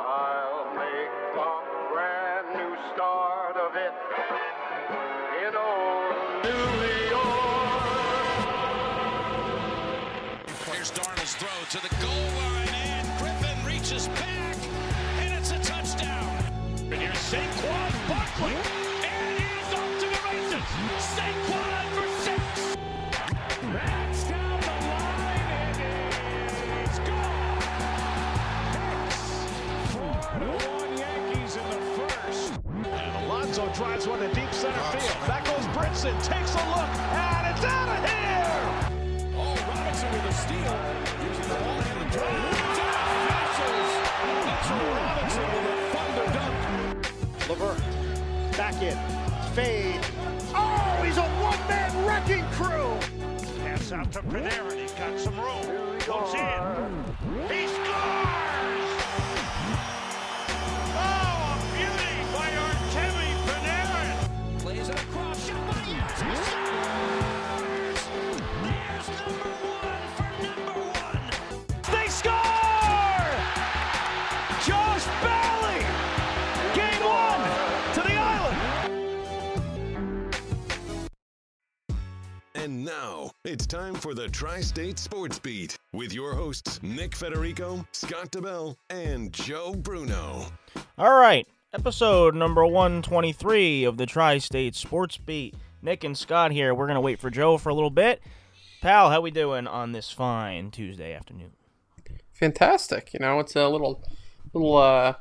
I'll make a brand new start of it in old New York. Here's Darnold's throw to the goal line, and Griffin reaches back, and it's a touchdown. And here's Saquon drives one to deep center field. That goes Brinson, takes a look, and it's out of here. Oh, Robinson with a steal. Using the ball hand to drive. Finishes. Robinson with a thunder dunk. Levert, back in, fade. Oh, he's a one-man wrecking crew. Pass out to Panarin. He's got some room. Goes in. It's time for the Tri State Sports Beat with your hosts, Nick Federico, Scott DeBell, and Joe Bruno. All right, episode number 123 of the Tri State Sports Beat. Nick and Scott here. We're gonna wait for Joe for a little bit. Pal, how we doing on this fine Tuesday afternoon? fantastic. You know, it's a little, little, uh,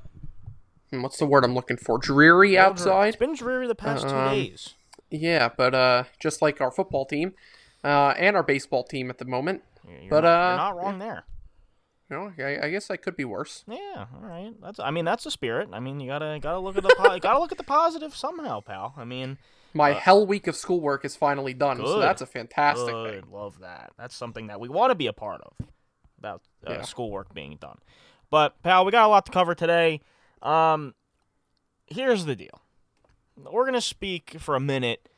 what's the word I'm looking for? Dreary outside. It's been dreary the past two Um, days. Yeah, but uh, just like our football team, uh, and our baseball team at the moment. You're but, not, uh, you're not wrong there. Know, I, I guess I could be worse. Yeah, all right. That's I mean that's the spirit. I mean you gotta gotta look at the po- gotta look at the positive somehow, pal. I mean, My hell week of schoolwork is finally done, so Uh, that's a fantastic good, thing. love that. That's something that we want to be a part of about uh, Yeah. schoolwork being done. But pal, we got a lot to cover today. Um, here's the deal. We're gonna speak for a minute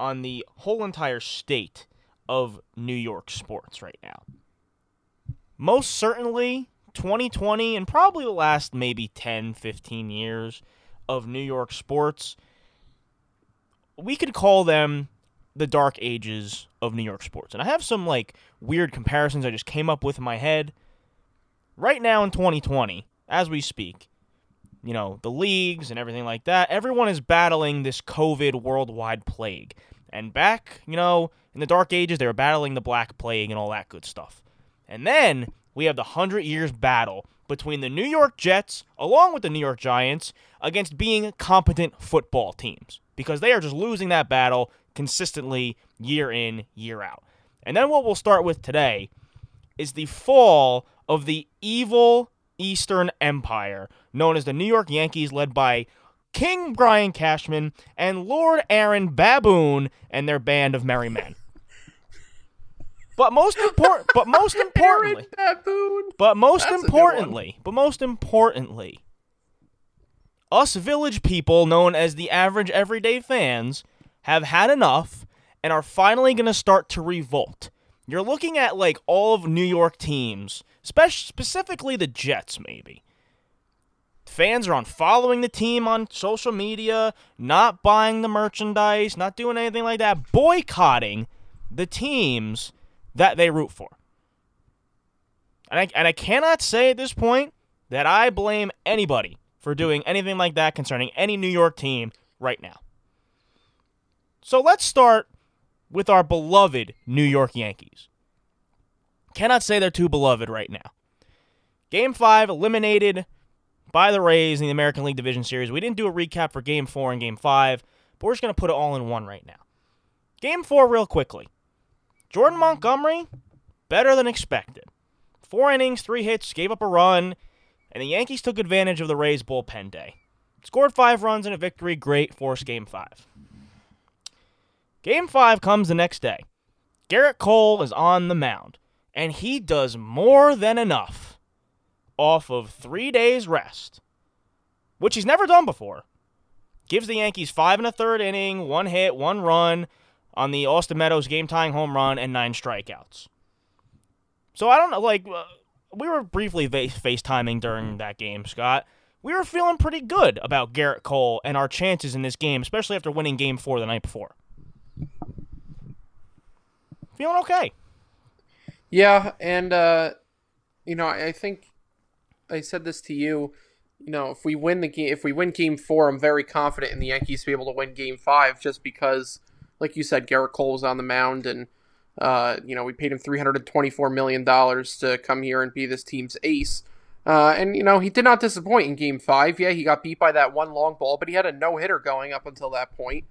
on the whole entire state of New York sports right now. Most certainly 2020 and probably the last maybe 10, 15 years of New York sports we could call them the dark ages of New York sports. And I have some like weird comparisons I just came up with in my head. Right now in 2020, as we speak, you know, the leagues and everything like that, everyone is battling this COVID worldwide plague. And back, you know, in the dark ages, they were battling the black plague and all that good stuff. And then we have the 100 years battle between the New York Jets, along with the New York Giants, against being competent football teams because they are just losing that battle consistently year in, year out. And then what we'll start with today is the fall of the evil Eastern Empire known as the New York Yankees, led by King Brian Cashman and Lord Aaron Baboon and their band of merry men. But most important, but most importantly, Baboon. but most That's importantly, but most importantly, us village people known as the average everyday fans have had enough and are finally going to start to revolt. You're looking at like all of New York teams, spec- specifically the Jets maybe. Fans are on following the team on social media, not buying the merchandise, not doing anything like that, boycotting the teams that they root for. And I, and I cannot say at this point that I blame anybody for doing anything like that concerning any New York team right now. So let's start with our beloved New York Yankees. Cannot say they're too beloved right now. Game 5 eliminated by the Rays in the American League Division Series. We didn't do a recap for Game 4 and Game 5, but we're just going to put it all in one right now. Game 4, real quickly. Jordan Montgomery, better than expected. Four innings, three hits, gave up a run, and the Yankees took advantage of the Rays' bullpen day. Scored five runs in a victory, great, forced game five. Game five comes the next day. Garrett Cole is on the mound, and he does more than enough off of three days' rest, which he's never done before. Gives the Yankees five and a third inning, one hit, one run on the Austin Meadows game tying home run, and nine strikeouts. So I don't know, like, uh, we were briefly fa- FaceTiming during that game, Scott. we were feeling pretty good about Garrett Cole and our chances in this game, especially after winning game four the night before. Feeling okay. Yeah, and uh, you know, I think I said this to you. You know, if we win the game, if we win Game Four, I'm very confident in the Yankees to be able to win Game Five, just because, like you said, Garrett Cole was on the mound, and uh, you know, we paid him 324 million dollars to come here and be this team's ace. Uh, and you know, he did not disappoint in Game Five. Yeah, he got beat by that one long ball, but he had a no hitter going up until that point.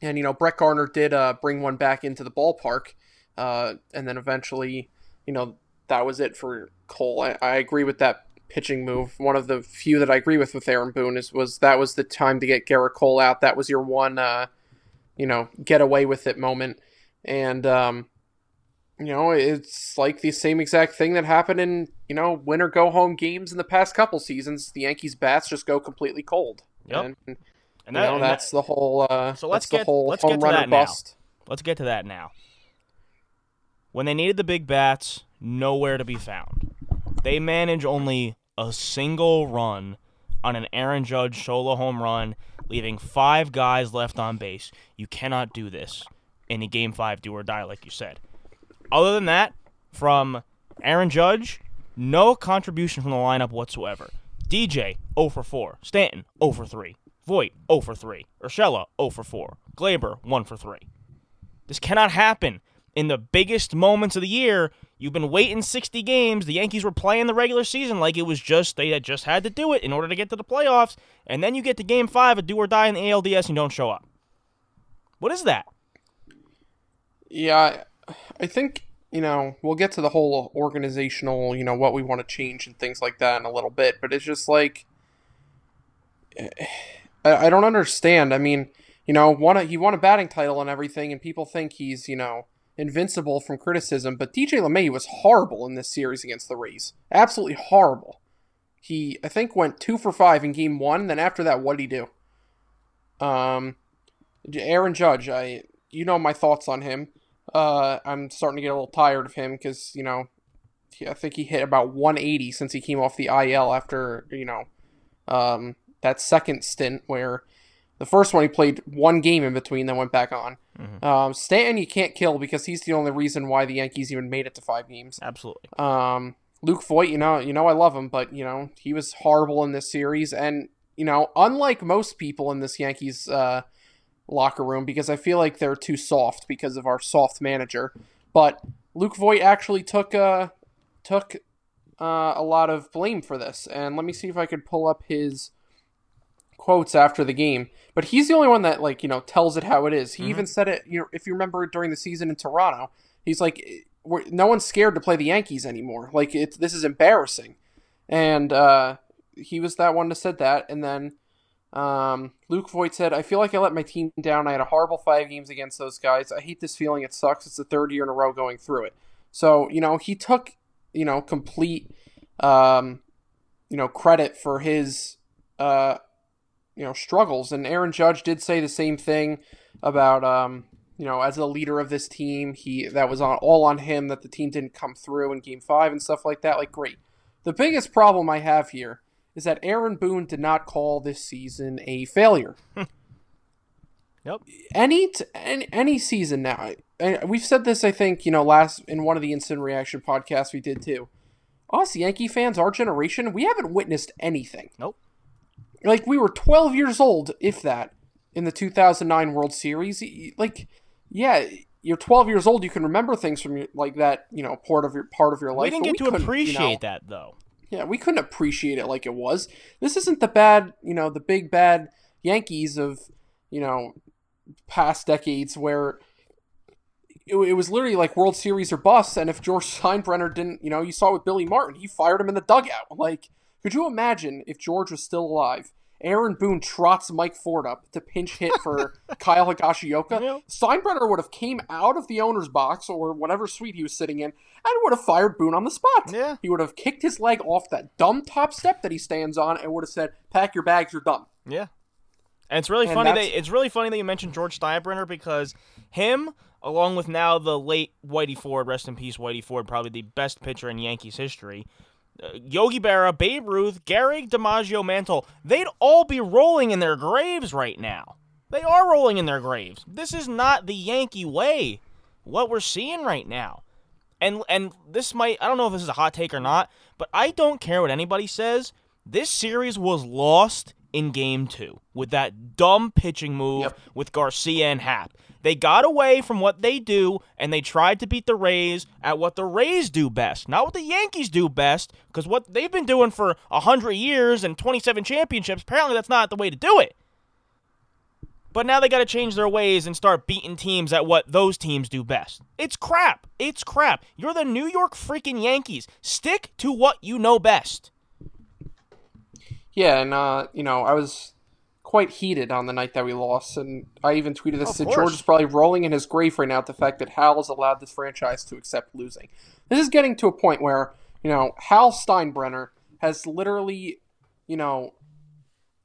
And you know, Brett Gardner did uh, bring one back into the ballpark, uh, and then eventually, you know, that was it for Cole. I, I agree with that pitching move. One of the few that I agree with with Aaron Boone is was that was the time to get Garrett Cole out. That was your one, uh, you know, get away with it moment. And um, you know, it's like the same exact thing that happened in you know win or go home games in the past couple seasons. The Yankees bats just go completely cold. Yep. And, And you that- know and that's that- the whole. Uh, So let's get- whole let's home get to that now. Let's get to that now. When they needed the big bats, nowhere to be found. They manage only a single run on an Aaron Judge solo home run, leaving five guys left on base. You cannot do this in a game five do or die, like you said. Other than that, from Aaron Judge, no contribution from the lineup whatsoever. DJ 0 for 4, Stanton 0 for 3, Voit 0 for 3, Urshela 0 for 4, Gleyber 1 for 3. This cannot happen. In the biggest moments of the year, you've been waiting 60 games. The Yankees were playing the regular season like it was just they had just had to do it in order to get to the playoffs, and then you get to game 5 a do or die in the ALDS and you don't show up. What is that? Yeah, I- think you know we'll get to the whole organizational, you know, what we want to change and things like that in a little bit. But it's just like I, I don't understand. I mean, you know, won a, he won a batting title and everything, and people think he's you know invincible from criticism. But DJ LeMahieu was horrible in this series against the Rays. Absolutely horrible. He I think went two for five in game one. Then after that, what did he do? Um, Aaron Judge, I you know my thoughts on him. Uh, I'm starting to get a little tired of him because you know, I think he hit about 180 since he came off the IL after you know, um, that second stint where the first one he played one game in between, then went back on. Um, Stanton you can't kill because he's the only reason why the Yankees even made it to five games. Absolutely. Um, Luke Voit, you know, you know I love him, but you know he was horrible in this series, and you know, unlike most people in this Yankees uh, locker room, because I feel like they're too soft because of our soft manager. But Luke Voit actually took uh, took uh, a lot of blame for this, and let me see if I could pull up his quotes after the game. But he's the only one that like you know tells it how it is. He even said it. You know, if you remember during the season in Toronto, he's like, "No one's scared to play the Yankees anymore. Like it's this is embarrassing." And uh, he was that one that said that. And then um, Luke Voit said, "I feel like I let my team down. I had a horrible five games against those guys. I hate this feeling. It sucks. It's the third year in a row going through it." So you know he took you know complete um, you know credit for his uh, you know struggles. And Aaron Judge did say the same thing about um you know as a leader of this team he that was on all on him that the team didn't come through in game 5 and stuff like that. Like great. The biggest problem I have here is that Aaron Boone did not call this season a failure. Yep. any t- any, any season now. And we've said this I think you know last in one of the instant reaction podcasts we did too. Us Yankee fans our generation we haven't witnessed anything. Nope. Like we were 12 years old if that in the 2009 world series like yeah you're 12 years old you can remember things from your, like that you know part of your part of your life we didn't get to couldn't, you appreciate know- that though. yeah we couldn't appreciate it like it was this isn't the bad you know the big bad yankees of you know past decades where it, it was literally like World Series or bust. And if George Steinbrenner didn't, you know, you saw it with Billy Martin, he fired him in the dugout. Like, could you imagine if George was still alive? Aaron Boone trots Mike Ford up to pinch hit for Kyle Higashioka. Yeah. Steinbrenner would have came out of the owner's box or whatever suite he was sitting in and would have fired Boone on the spot. Yeah. He would have kicked his leg off that dumb top step that he stands on and would have said, "Pack your bags, you're done." Yeah. And it's really And funny that it's really funny that you mentioned George Steinbrenner because him, along with now the late Whitey Ford, rest in peace, Whitey Ford, probably the best pitcher in Yankees history. Yogi Berra, Babe Ruth, Gehrig DiMaggio Mantle, they'd all be rolling in their graves right now. They are rolling in their graves. This is not the Yankee way. What we're seeing right now. And and this might I don't know if this is a hot take or not, but I don't care what anybody says. This series was lost in game 2 with that dumb pitching move Yep. with Garcia and Happ. They got away from what they do and they tried to beat the Rays at what the Rays do best, not what the Yankees do best, because what they've been doing for 100 years and 27 championships, apparently that's not the way to do it. But now they got to change their ways and start beating teams at what those teams do best. It's crap. It's crap. You're the New York freaking Yankees. Stick to what you know best. Yeah, and uh, you know, I was quite heated on the night that we lost, and I even tweeted this that. George is probably rolling in his grave right now at the fact that Hal has allowed this franchise to accept losing. This is getting to a point where you know Hal Steinbrenner has literally, you know,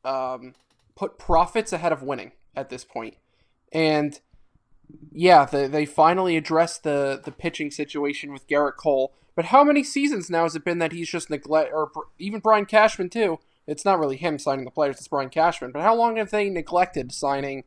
um, put profits ahead of winning at this point. point, and yeah, the, they finally addressed the the pitching situation with Garrett Cole. But how many seasons now has it been that he's just neglect, or even Brian Cashman too? It's not really him signing the players; it's Brian Cashman. But how long have they neglected signing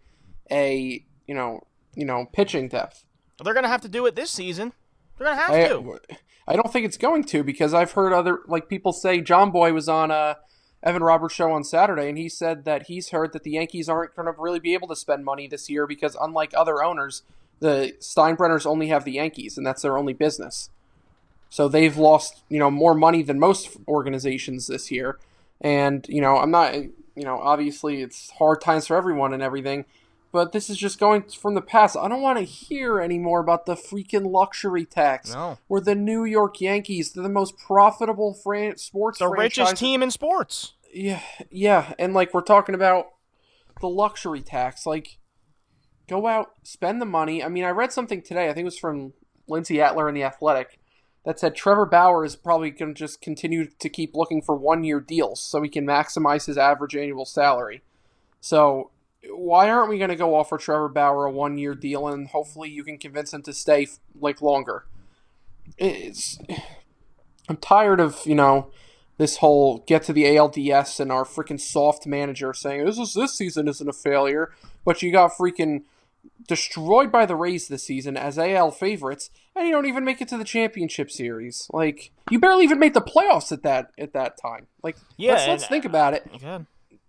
a you know you know pitching depth? They're going to have to do it this season. They're going to have I, to. I don't think it's going to because I've heard other like people say John Boy was on uh, Evan Roberts' show on Saturday and he said that he's heard that the Yankees aren't going to really be able to spend money this year because unlike other owners, the Steinbrenners only have the Yankees and that's their only business. So they've lost you know more money than most organizations this year, and you know I'm not you know obviously it's hard times for everyone and everything. But this is just going from the past. I don't want to hear anymore about the freaking luxury tax. No. We're the New York Yankees. They're the most profitable fran- sports The franchise. richest team in sports. Yeah, yeah, and like we're talking about the luxury tax. Like, go out, spend the money. I mean, I read something today. I think it was from Lindsey Adler in the Athletic that said Trevor Bauer is probably going to just continue to keep looking for one-year deals so he can maximize his average annual salary. So why aren't we going to go offer Trevor Bauer a one-year deal and hopefully you can convince him to stay like longer? It's I'm tired of you know this whole get to the ALDS and our freaking soft manager saying this is this season isn't a failure, but you got freaking destroyed by the Rays this season as AL favorites, and you don't even make it to the championship series. Like you barely even made the playoffs at that at that time. Like Yeah, let's, let's think about it. Good.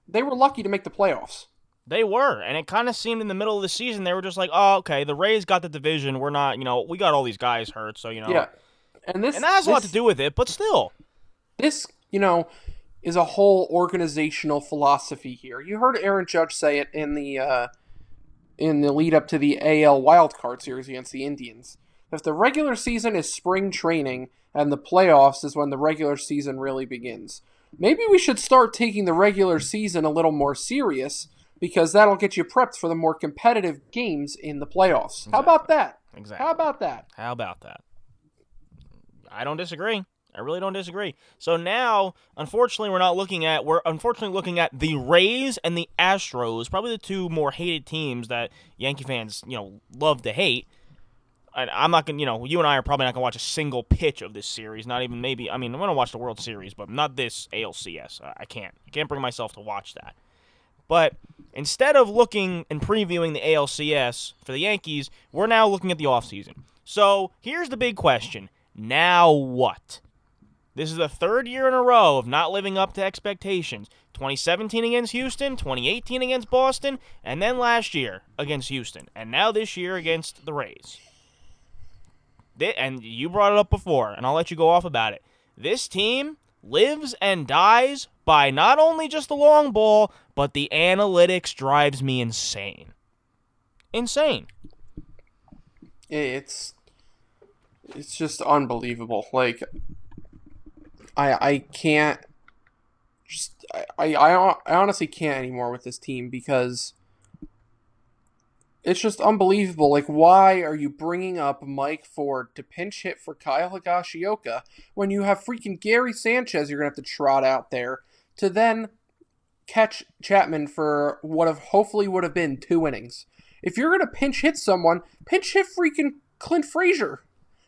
They were lucky to make the playoffs. They were, and it kind of seemed in the middle of the season they were just like, "Oh, okay, the Rays got the division. We're not, you know, we got all these guys hurt, so you know." Yeah, and this And that has a lot to do with it, but still. this, you know, is a whole organizational philosophy here. You heard Aaron Judge say it in the uh, in the lead up to the AL wildcard series against the Indians. If the regular season is spring training and the playoffs is when the regular season really begins, maybe we should start taking the regular season a little more serious because that'll get you prepped for the more competitive games in the playoffs. How about that? Exactly. How about that? How about that? I don't disagree. I really don't disagree. So now, unfortunately, we're not looking at we're unfortunately looking at the Rays and the Astros, probably the two more hated teams that Yankee fans, you know, love to hate. And I'm not gonna, you know, you and I are probably not gonna watch a single pitch of this series. Not even maybe. I mean, I'm gonna watch the World Series, but not this ALCS. I- can't. I can't bring myself to watch that. But instead of looking and previewing the ALCS for the Yankees, we're now looking at the offseason. So here's the big question. Now what? This is the third year in a row of not living up to expectations. 2017 against Houston, 2018 against Boston, and then last year against Houston, and now this year against the Rays. And you brought it up before, and I'll let you go off about it. This team lives and dies by not only just the long ball, but the analytics drives me insane. Insane. it's it's just unbelievable. Like I I can't just I I, I honestly can't anymore with this team because it's just unbelievable. Like, why are you bringing up Mike Ford to pinch hit for Kyle Higashioka when you have freaking Gary Sanchez you're gonna have to trot out there to then catch Chapman for what have hopefully would have been two innings. If you're gonna pinch hit someone, pinch hit freaking Clint Frazier.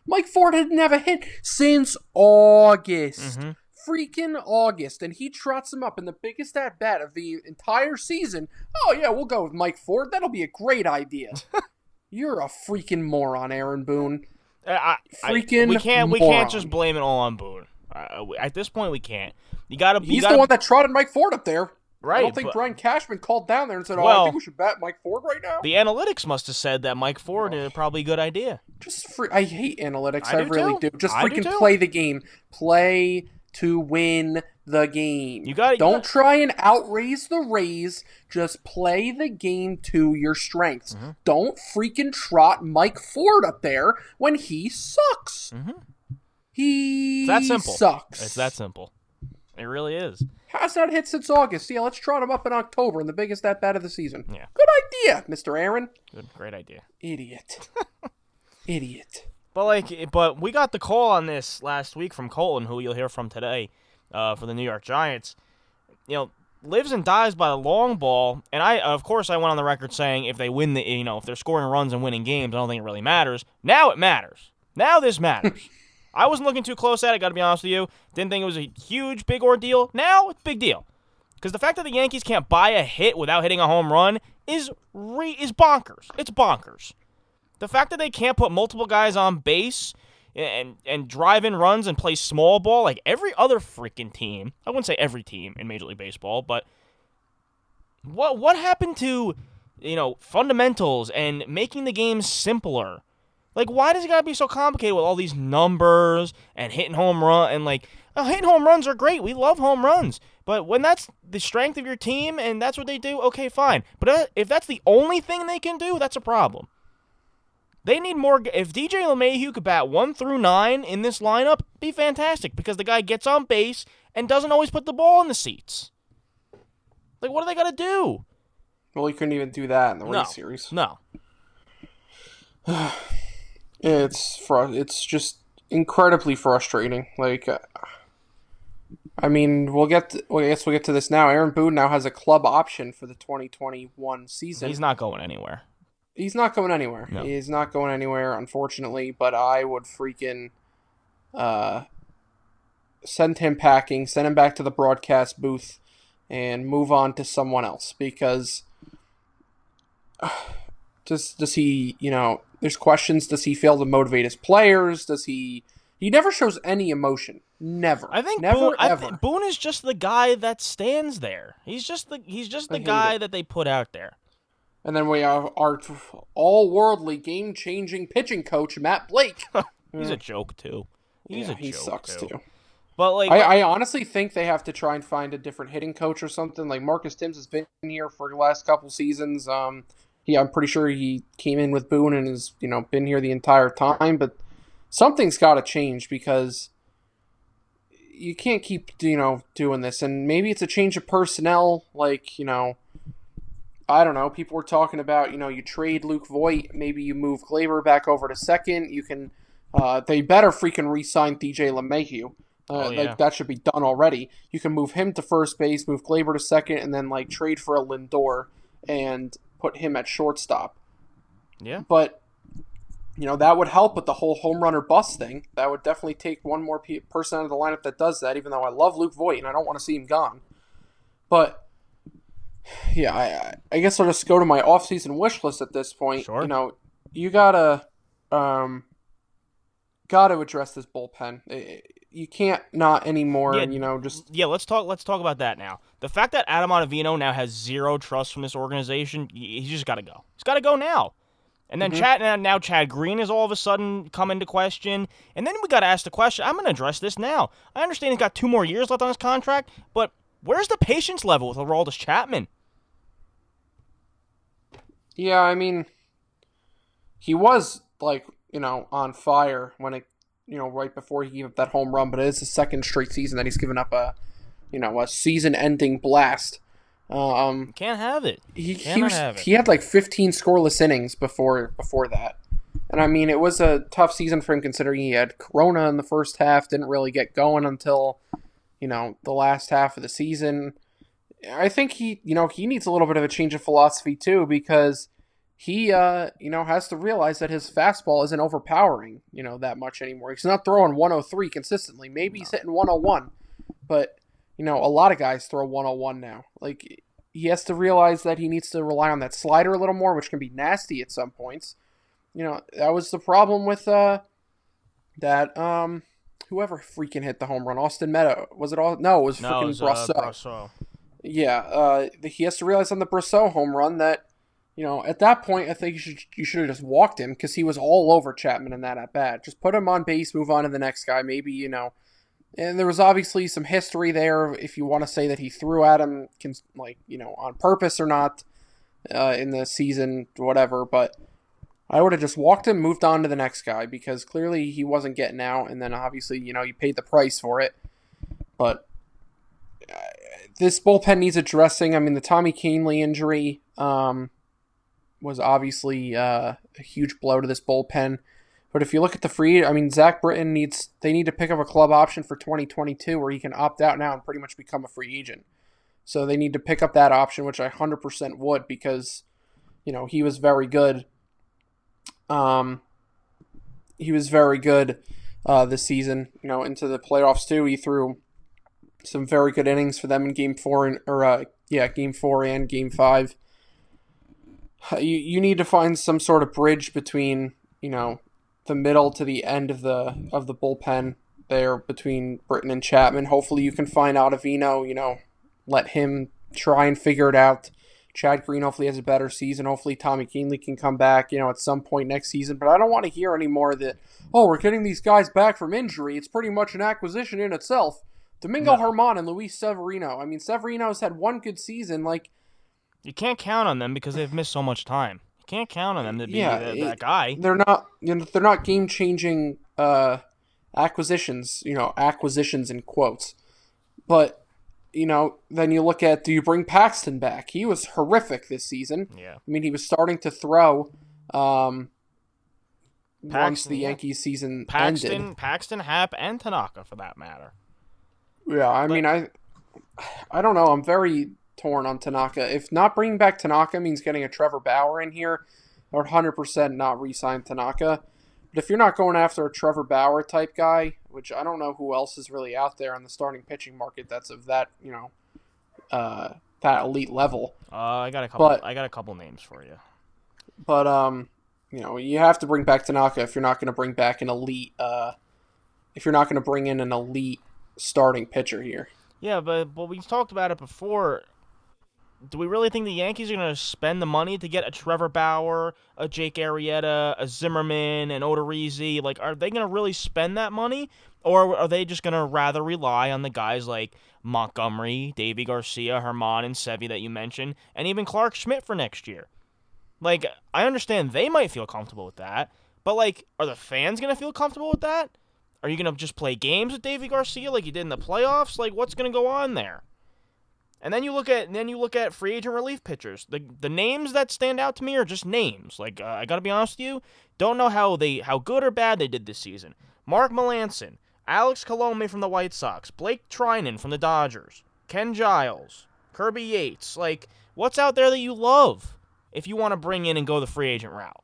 Mike Ford didn't have hit since August. freaking August and he trots him up in the biggest at bat of the entire season, oh yeah, we'll go with Mike Ford. That'll be a great idea. You're a freaking moron, Aaron Boone. I, I- Freaking we can't we moron. can't just blame it all on Boone. Uh, at this point, we can't. You gotta. you He's gotta, the one that trotted Mike Ford up there. I don't think but- Brian Cashman called down there and said, "Oh, I think we should bat Mike Ford right now." The analytics must have said that Mike Ford is probably a good idea. Just free. I hate analytics. I I, do really too. do. Just I do freaking too. play the game. Play to win the game. You gotta- you Don't gotta- try and outraise the Rays. Just play the game to your strengths. Mm-hmm. Don't freaking trot Mike Ford up there when he sucks. He It's that simple. sucks. It's that simple. It really is. Has not hit since August. Yeah, let's trot him up in October in the biggest at bat of the season. Yeah. Good idea, Mr. Aaron. Good, great idea. Idiot. Idiot. But like, but we got the call on this last week from Colton, who you'll hear from today, uh, for the New York Giants. You know, lives and dies by the long ball, and I, of course, I went on the record saying if they win the, you know, if they're scoring runs and winning games, I don't think it really matters. Now it matters. Now this matters. I wasn't looking too close at it. Got to be honest with you. Didn't think it was a huge, big ordeal. Now it's a big deal. Because the fact that the Yankees can't buy a hit without hitting a home run is re- is bonkers. It's bonkers. The fact that they can't put multiple guys on base and and drive in runs and play small ball like every other freaking team. I wouldn't say every team in Major League Baseball, but what what happened to you know fundamentals and making the game simpler? Like why does it gotta be so complicated with all these numbers and hitting home run and like oh, hitting home runs are great. We love home runs. But when that's the strength of your team and that's what they do, okay, fine. But uh, if that's the only thing they can do, that's a problem. They need more. If DJ LeMahieu could bat one through nine in this lineup, be fantastic because the guy gets on base and doesn't always put the ball in the seats. Like, what are they gonna do? Well, he couldn't even do that in the No, Rays series. no. It's fr- It's just incredibly frustrating. Like, uh, I mean, we'll get. To, well, I guess we'll get to this now. Aaron Boone now has a club option for the 2021 season. He's not going anywhere. He's not going anywhere. No. He's not going anywhere, unfortunately. But I would freaking uh, send him packing, send him back to the broadcast booth, and move on to someone else because does does he you know there's questions does he fail to motivate his players does he he never shows any emotion never I think never Boone, ever think Boone is just the guy that stands there. He's just the he's just the guy it. that they put out there. and then we have our all worldly game changing pitching coach Matt Blake He's a joke too. He's yeah, a he joke sucks too. too. But like, I, I honestly think they have to try and find a different hitting coach or something. Like Marcus Thames has been here for the last couple seasons. Um, he I'm pretty sure he came in with Boone and has you know been here the entire time. But something's got to change because you can't keep you know doing this. And maybe it's a change of personnel. Like you know, I don't know. People were talking about you know you trade Luke Voit, maybe you move Gleyber back over to second. You can. Uh, they better freaking re-sign DJ LeMahieu. Uh, Oh, yeah. Like that should be done already. You can move him to first base, move Gleyber to second, and then like trade for a Lindor and put him at shortstop. yeah, But you know that would help with the whole home run or bust thing. That would definitely take one more pe- person out of the lineup that does that. Even though I love Luke Voit and I don't want to see him gone, but yeah, I, I- guess I'll just go to my off-season wish list at this point. Sure. You know, you gotta um, gotta address this bullpen. You can't not anymore. Yeah. you know, just yeah. Let's talk. Let's talk about that now. The fact that Adam Ottavino now has zero trust from this organization, he's just got to go. He's got to go now. And then mm-hmm. Chad now, now Chad Green is all of a sudden come into question. And then we got to ask the question. I'm going to address this now. I understand he's got two more years left on his contract, but where's the patience level with Aroldis Chapman? Yeah, I mean, he was like you know on fire when it you know right before he gave up that home run, but it is the second straight season that he's given up a you know a season-ending blast. Um, Can't have it. he he, was, have it. he had like 15 scoreless innings before before that, and I mean it was a tough season for him considering he had Corona in the first half, didn't really get going until you know the last half of the season. I think he, you know, he needs a little bit of a change of philosophy too because he, uh, you know, has to realize that his fastball isn't overpowering, you know, that much anymore. He's not throwing 103 consistently. Maybe he's hitting 101, but you know, a lot of guys throw 101 now. Like he has to realize that he needs to rely on that slider a little more, which can be nasty at some points. You know, that was the problem with uh that um whoever freaking hit the home run, Austin Meadow. Was it all? No, it was No, freaking it was, uh, Brosseau. Brosseau. Yeah, uh, he has to realize on the Brosseau home run that, you know, at that point, I think you should you should have just walked him because he was all over Chapman in that at bat. Just put him on base, move on to the next guy. Maybe you know, and there was obviously some history there. If you want to say that he threw at him, like you know on purpose or not, uh, in the season, whatever. But I would have just walked him, moved on to the next guy because clearly he wasn't getting out, and then obviously you know you paid the price for it. But this bullpen needs addressing. I mean, the Tommy Kahnle injury um, was obviously uh, a huge blow to this bullpen. But if you look at the free, I mean, Zach Britton needs they need to pick up a club option for 2022 where he can opt out now and pretty much become a free agent. So they need to pick up that option, which I 100% would because, you know, he was very good. Um, he was very good uh, this season. You know, into the playoffs too. He threw some very good innings for them in game four and or uh, yeah game four and game five you, you need to find some sort of bridge between you know the middle to the end of the of the bullpen there between Britton and Chapman hopefully you can find Ottavino you know let him try and figure it out Chad Green hopefully has a better season hopefully Tommy Kahnle can come back you know at some point next season but I don't want to hear anymore that oh we're getting these guys back from injury it's pretty much an acquisition in itself Domingo No. German and Luis Severino. I mean, Severino's had one good season. Like, You can't count on them because they've missed so much time. Can't count on them to be Yeah, that, it- that guy. they're not, you know, they're not game changing uh, acquisitions. You know, acquisitions in quotes. But you know, then you look at do you bring Paxton back? He was horrific this season. Yeah. I mean, he was starting to throw. Um, once Paxton, the. Yankees season Paxton, ended. Paxton, Happ, and Tanaka for that matter. Yeah, I mean, I, I don't know. I'm very torn on Tanaka. If not bringing back Tanaka means getting a Trevor Bauer in here, would 100% not re-sign Tanaka. But if you're not going after a Trevor Bauer type guy, which I don't know who else is really out there on the starting pitching market that's of that, you know, uh, that elite level. Uh, I got a couple. But- I got a couple names for you. But um, you know, you have to bring back Tanaka if you're not going to bring back an elite. Uh, if you're not going to bring in an elite starting pitcher here. Yeah, but but we talked about it before. Do we really think the Yankees are going to spend the money to get a Trevor Bauer, a Jake Arrieta, a Zimmerman, an Odorizzi? Like, are they going to really spend that money, or are they just going to rather rely on the guys like Montgomery, Deivi García, German, and Sevy that you mentioned, and even Clarke Schmidt for next year? Like, I understand they might feel comfortable with that, but like, are the fans going to feel comfortable with that? Are you gonna just play games with Deivi García like you did in the playoffs? Like what's gonna go on there? And then you look at then you look at free agent relief pitchers. The the names that stand out to me are just names. Like uh, I gotta be honest with you, don't know how they how good or bad they did this season. Mark Melancon, Alex Colome from the White Sox, Blake Treinen from the Dodgers, Ken Giles, Kirby Yates. Like what's out there that you love if you want to bring in and go the free agent route?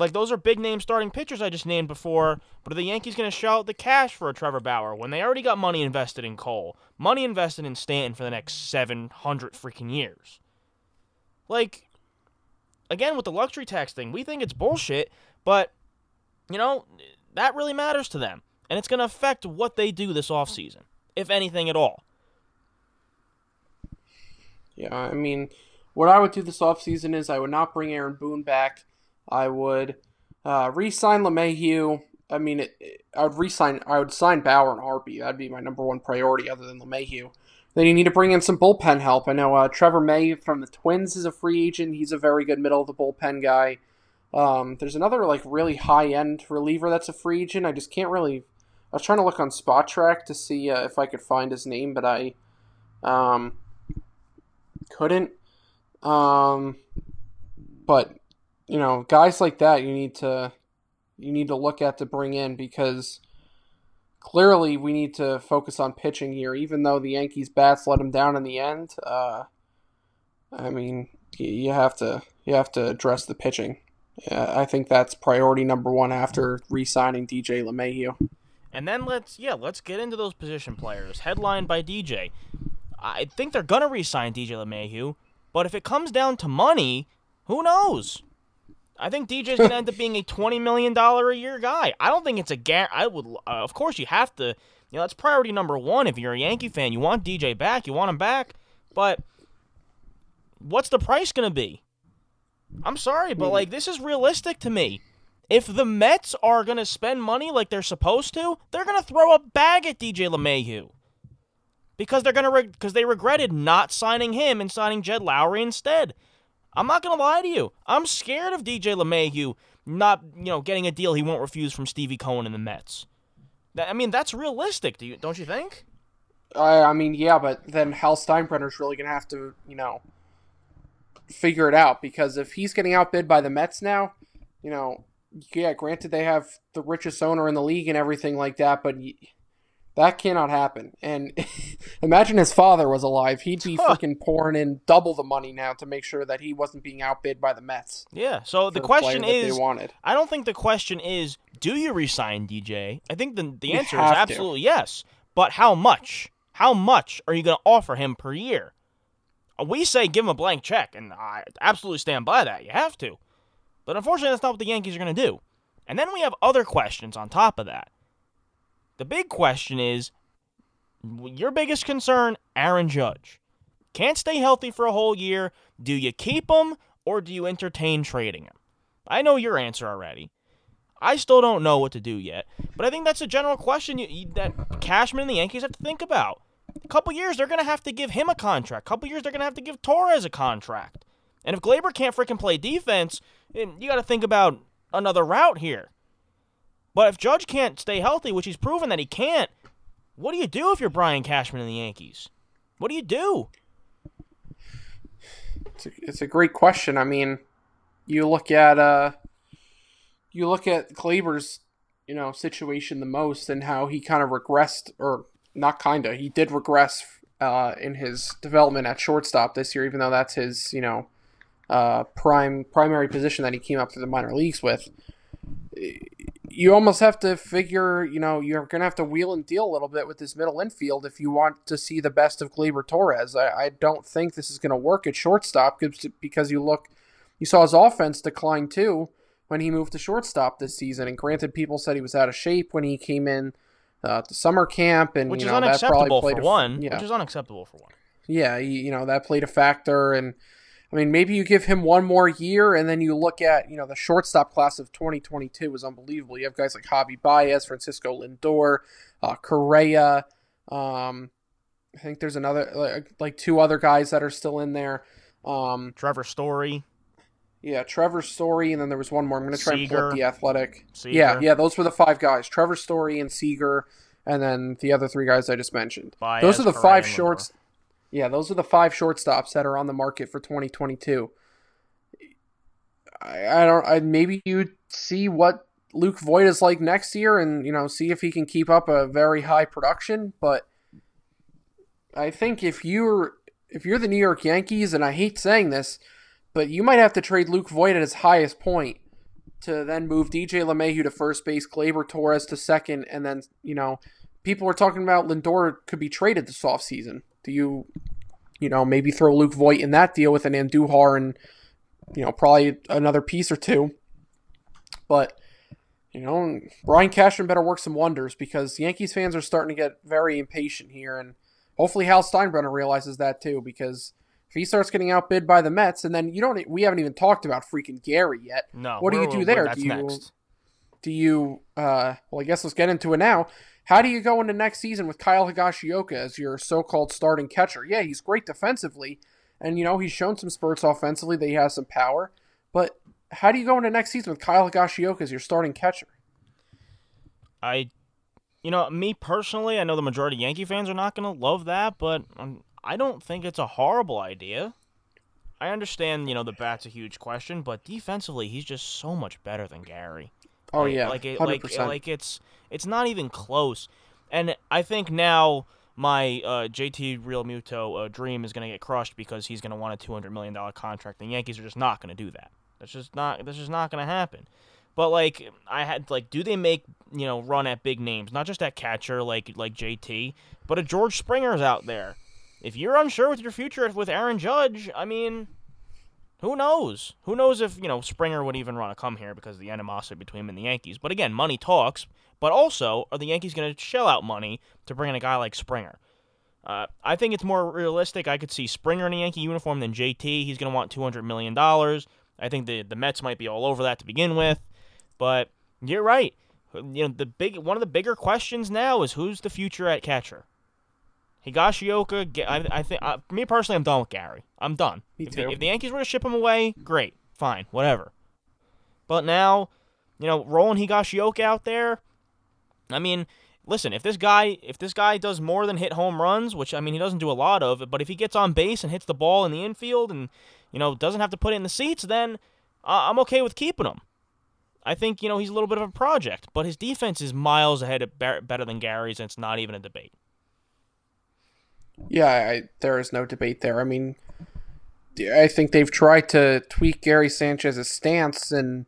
Like those are big name starting pitchers I just named before, but are the Yankees going to shell out the cash for a Trevor Bauer when they already got money invested in Cole, money invested in Stanton for the next 700 freaking years? Like again with the luxury tax thing, we think it's bullshit, but you know, that really matters to them, and it's going to affect what they do this offseason, if anything at all. Yeah, I mean, what I would do this offseason is I would not bring Aaron Boone back. I would uh, re-sign LeMahieu. I mean, it, it- I would re-sign. I would sign Bauer and Harpy. That'd be my number one priority, other than LeMahieu. Then you need to bring in some bullpen help. I know uh, Trevor May from the Twins is a free agent. He's a very good middle of the bullpen guy. Um, there's another like really high end reliever that's a free agent. I just can't really. I was trying to look on Spotrac to see uh, if I could find his name, but I um, couldn't. Um, but you know, guys like that you need to you need to look at to bring in because clearly we need to focus on pitching here. Even though the Yankees bats let them down in the end, uh, I mean, you have to you have to address the pitching. I think that's priority number one after re-signing DJ LeMahieu. And then let's yeah, let's get into those position players. Headlined by DJ. I think they're gonna re-sign DJ LeMahieu, but if it comes down to money, who knows? I think DJ's gonna end up being a twenty million dollar a year guy. I don't think it's a gar. I would, uh, of course, you have to. You know, that's priority number one. If you're a Yankee fan, you want DJ back. You want him back, but what's the price gonna be? I'm sorry, but like this is realistic to me. If the Mets are gonna spend money like they're supposed to, they're gonna throw a bag at DJ LeMahieu because they're gonna because they regretted not signing him and signing Jed Lowrie instead. I'm not gonna lie to you. I'm scared of DJ LeMahieu not you know getting a deal he won't refuse from Stevie Cohen and the Mets. I mean that's realistic. Do you don't you think? I, I mean, yeah, but then Hal Steinbrenner's really gonna have to, you know, figure it out because if he's getting outbid by the Mets now, you know, yeah, granted they have the richest owner in the league and everything like that, but that cannot happen. And imagine his father was alive; he'd be freaking pouring in double the money now to make sure that he wasn't being outbid by the Mets. Yeah. So the question is. I don't think the question is, do you resign DJ? I think the the answer is have to. absolutely yes. But how much? How much are you going to offer him per year? Uh, We say give him a blank check, and I absolutely stand by that. You have to. But unfortunately, that's not what the Yankees are going to do. And then we have other questions on top of that. The big question is your biggest concern, Aaron Judge. Can't stay healthy for a whole year. Do you keep him or do you entertain trading him? I know your answer already. I still don't know what to do yet, but I think that's a general question you, you, that Cashman and the Yankees have to think about. A couple years, they're going to have to give him a contract. A couple years, they're going to have to give Torres a contract. And if Gleyber can't freaking play defense, you got to think about another route here. But if Judge can't stay healthy, which he's proven that he can't, what do you do if you're Brian Cashman and the Yankees? What do you do? It's a, it's a great question. I mean, you look at uh, you look at Gleyber's you know situation the most and how he kind of regressed, or not kind of, he did regress uh, in his development at shortstop this year, even though that's his you know uh, prime primary position that he came up through the minor leagues with. You almost have to figure, you know, you're going to have to wheel and deal a little bit with this middle infield if you want to see the best of Gleyber Torres. I, I don't think this is going to work at shortstop because- you look, you saw his offense decline too when he moved to shortstop this season. And granted, people said he was out of shape when he came in uh, to summer camp, and Which you is know that probably unacceptable played for a, one. Yeah, Which is unacceptable for one. yeah, you, you know that played a factor, and I mean maybe you give him one more year, and then you look at you know the shortstop class of 2022 was unbelievable. You have guys like Javi Baez, Francisco Lindor, uh, Correa. Um, I think there's another like, like two other guys that are still in there. Um, Trevor Story. yeah, Trevor Story, and then there was one more. I'm going to try and pull up the athletic. Seager. Yeah, yeah, those were the five guys: Trevor Story and Seager, and then the other three guys I just mentioned. Baez, those are the Correa, five shorts. Yeah, those are the five shortstops that are on the market for 2022. I, I don't. I maybe you see what Luke Voit is like next year, and you know see if he can keep up a very high production. But I think if you're if you're the New York Yankees, and I hate saying this, but you might have to trade Luke Voit at his highest point to then move DJ LeMahieu to first base, Gleyber Torres to second, and then you know people are talking about Lindor could be traded this offseason. Do you, you know, maybe throw Luke Voit in that deal with an Andujar and you know probably another piece or two, but. You know, Brian Cashman better work some wonders because Yankees fans are starting to get very impatient here, and hopefully Hal Steinbrenner realizes that too. Because if he starts getting outbid by the Mets, and then you don't, we haven't even talked about freaking Gary yet. No. What do you do there? Do you next. do you? Uh, well, I guess let's get into it now. How do you go into next season with Kyle Higashioka as your so-called starting catcher? Yeah, he's great defensively, and you know he's shown some spurts offensively that he has some power. But how do you go into next season with Kyle Higashioka as your starting catcher? I, you know, me personally, I know the majority of Yankee fans are not going to love that, but um, I don't think it's a horrible idea. I understand, you know, the bat's a huge question, but defensively, he's just so much better than Gary. Oh Like- yeah, like it, hundred like like it's it's not even close. And I think now my uh, JT Realmuto uh, dream is going to get crushed because he's going to want a two hundred million dollar contract. The Yankees are just not going to do that. That's just not that's just not going to happen. But like I had like, do they make you know run at big names, not just at catcher like like JT, but a George Springer's out there. If you're unsure with your future with Aaron Judge, I mean, who knows? Who knows if you know Springer would even want to come here because of the animosity between him and the Yankees. But again, money talks. But also, are the Yankees going to shell out money to bring in a guy like Springer? Uh, I think it's more realistic. I could see Springer in a Yankee uniform than JT. He's going to want two hundred million dollars. I think the the Mets might be all over that to begin with. But you're right. You know the big one of the bigger questions now is who's the future at catcher. Higashioka, Ga- I, I think uh, me personally, I'm done with Gary. I'm done. Me if, the, too. if the Yankees were to ship him away, great, fine, whatever. But now, you know, rolling Higashioka out there. I mean, listen, if this guy if this guy does more than hit home runs, which I mean he doesn't do a lot of, but if he gets on base and hits the ball in the infield and you know doesn't have to put it in the seats, then uh, I'm okay with keeping him. I think you know he's a little bit of a project, but his defense is miles ahead of better than Gary's, and it's not even a debate. Yeah, I, there is no debate there. I mean, I think they've tried to tweak Gary Sanchez's stance and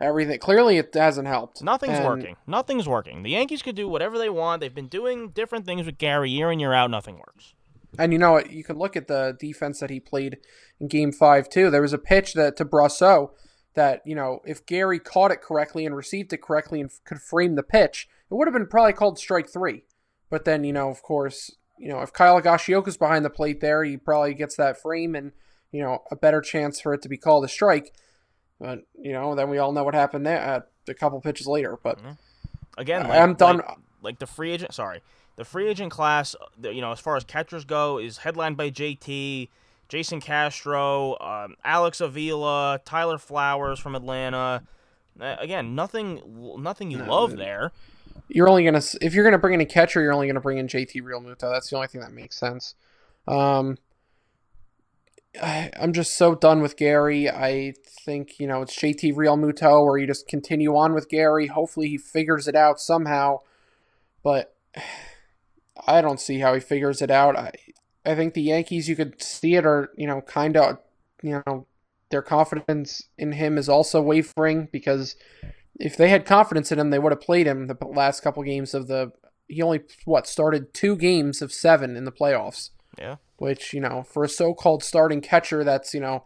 everything. Clearly, it hasn't helped. Nothing's And- working. Nothing's working. The Yankees could do whatever they want. They've been doing different things with Gary year in year out. Nothing works. And you know what? You can look at the defense that he played in Game Five too. There was a pitch that to Brosseau that you know if Gary caught it correctly and received it correctly and f- could frame the pitch, it would have been probably called strike three. But then you know, of course, you know if Kyle Higashioka's behind the plate there, he probably gets that frame and you know a better chance for it to be called a strike. But you know, then we all know what happened there uh, a couple pitches later. But Again, I- like, I'm done- Like, like the free agent. Sorry, the free agent class. You know, as far as catchers go, is headlined by JT, Jason Castro, um, Alex Avila, Tyler Flowers from Atlanta. Uh, again, nothing, nothing you love there. you're only gonna if you're gonna bring in a catcher, you're only gonna bring in JT Realmuto. That's the only thing that makes sense. Um, I, I'm just so done with Gary. I think you know it's JT Realmuto, or you just continue on with Gary. Hopefully, he figures it out somehow. But I don't see how he figures it out. I I think the Yankees, you could see it, are you know kind of you know their confidence in him is also wavering because if they had confidence in him, they would have played him the last couple games of the. He only what started two games of seven in the playoffs, Yeah. which you know for a so-called starting catcher that's you know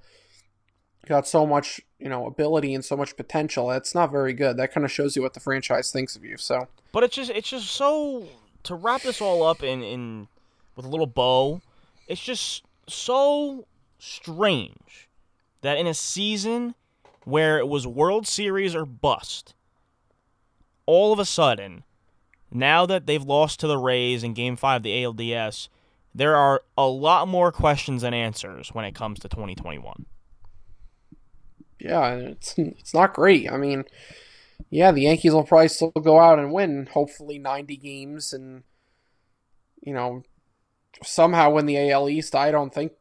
got so much you know ability and so much potential. That's not very good. That kind of shows you what the franchise thinks of you. So But it's just it's just so to wrap this all up in in with a little bow. It's just so strange that in a season where it was World Series or bust, all of a sudden, now that they've lost to the Rays in Game Five of the ALDS, there are a lot more questions than answers when it comes to 2021. yeah, it's it's not great. I mean, yeah, the Yankees will probably still go out and win, hopefully ninety games, and you know somehow win the AL East. I don't think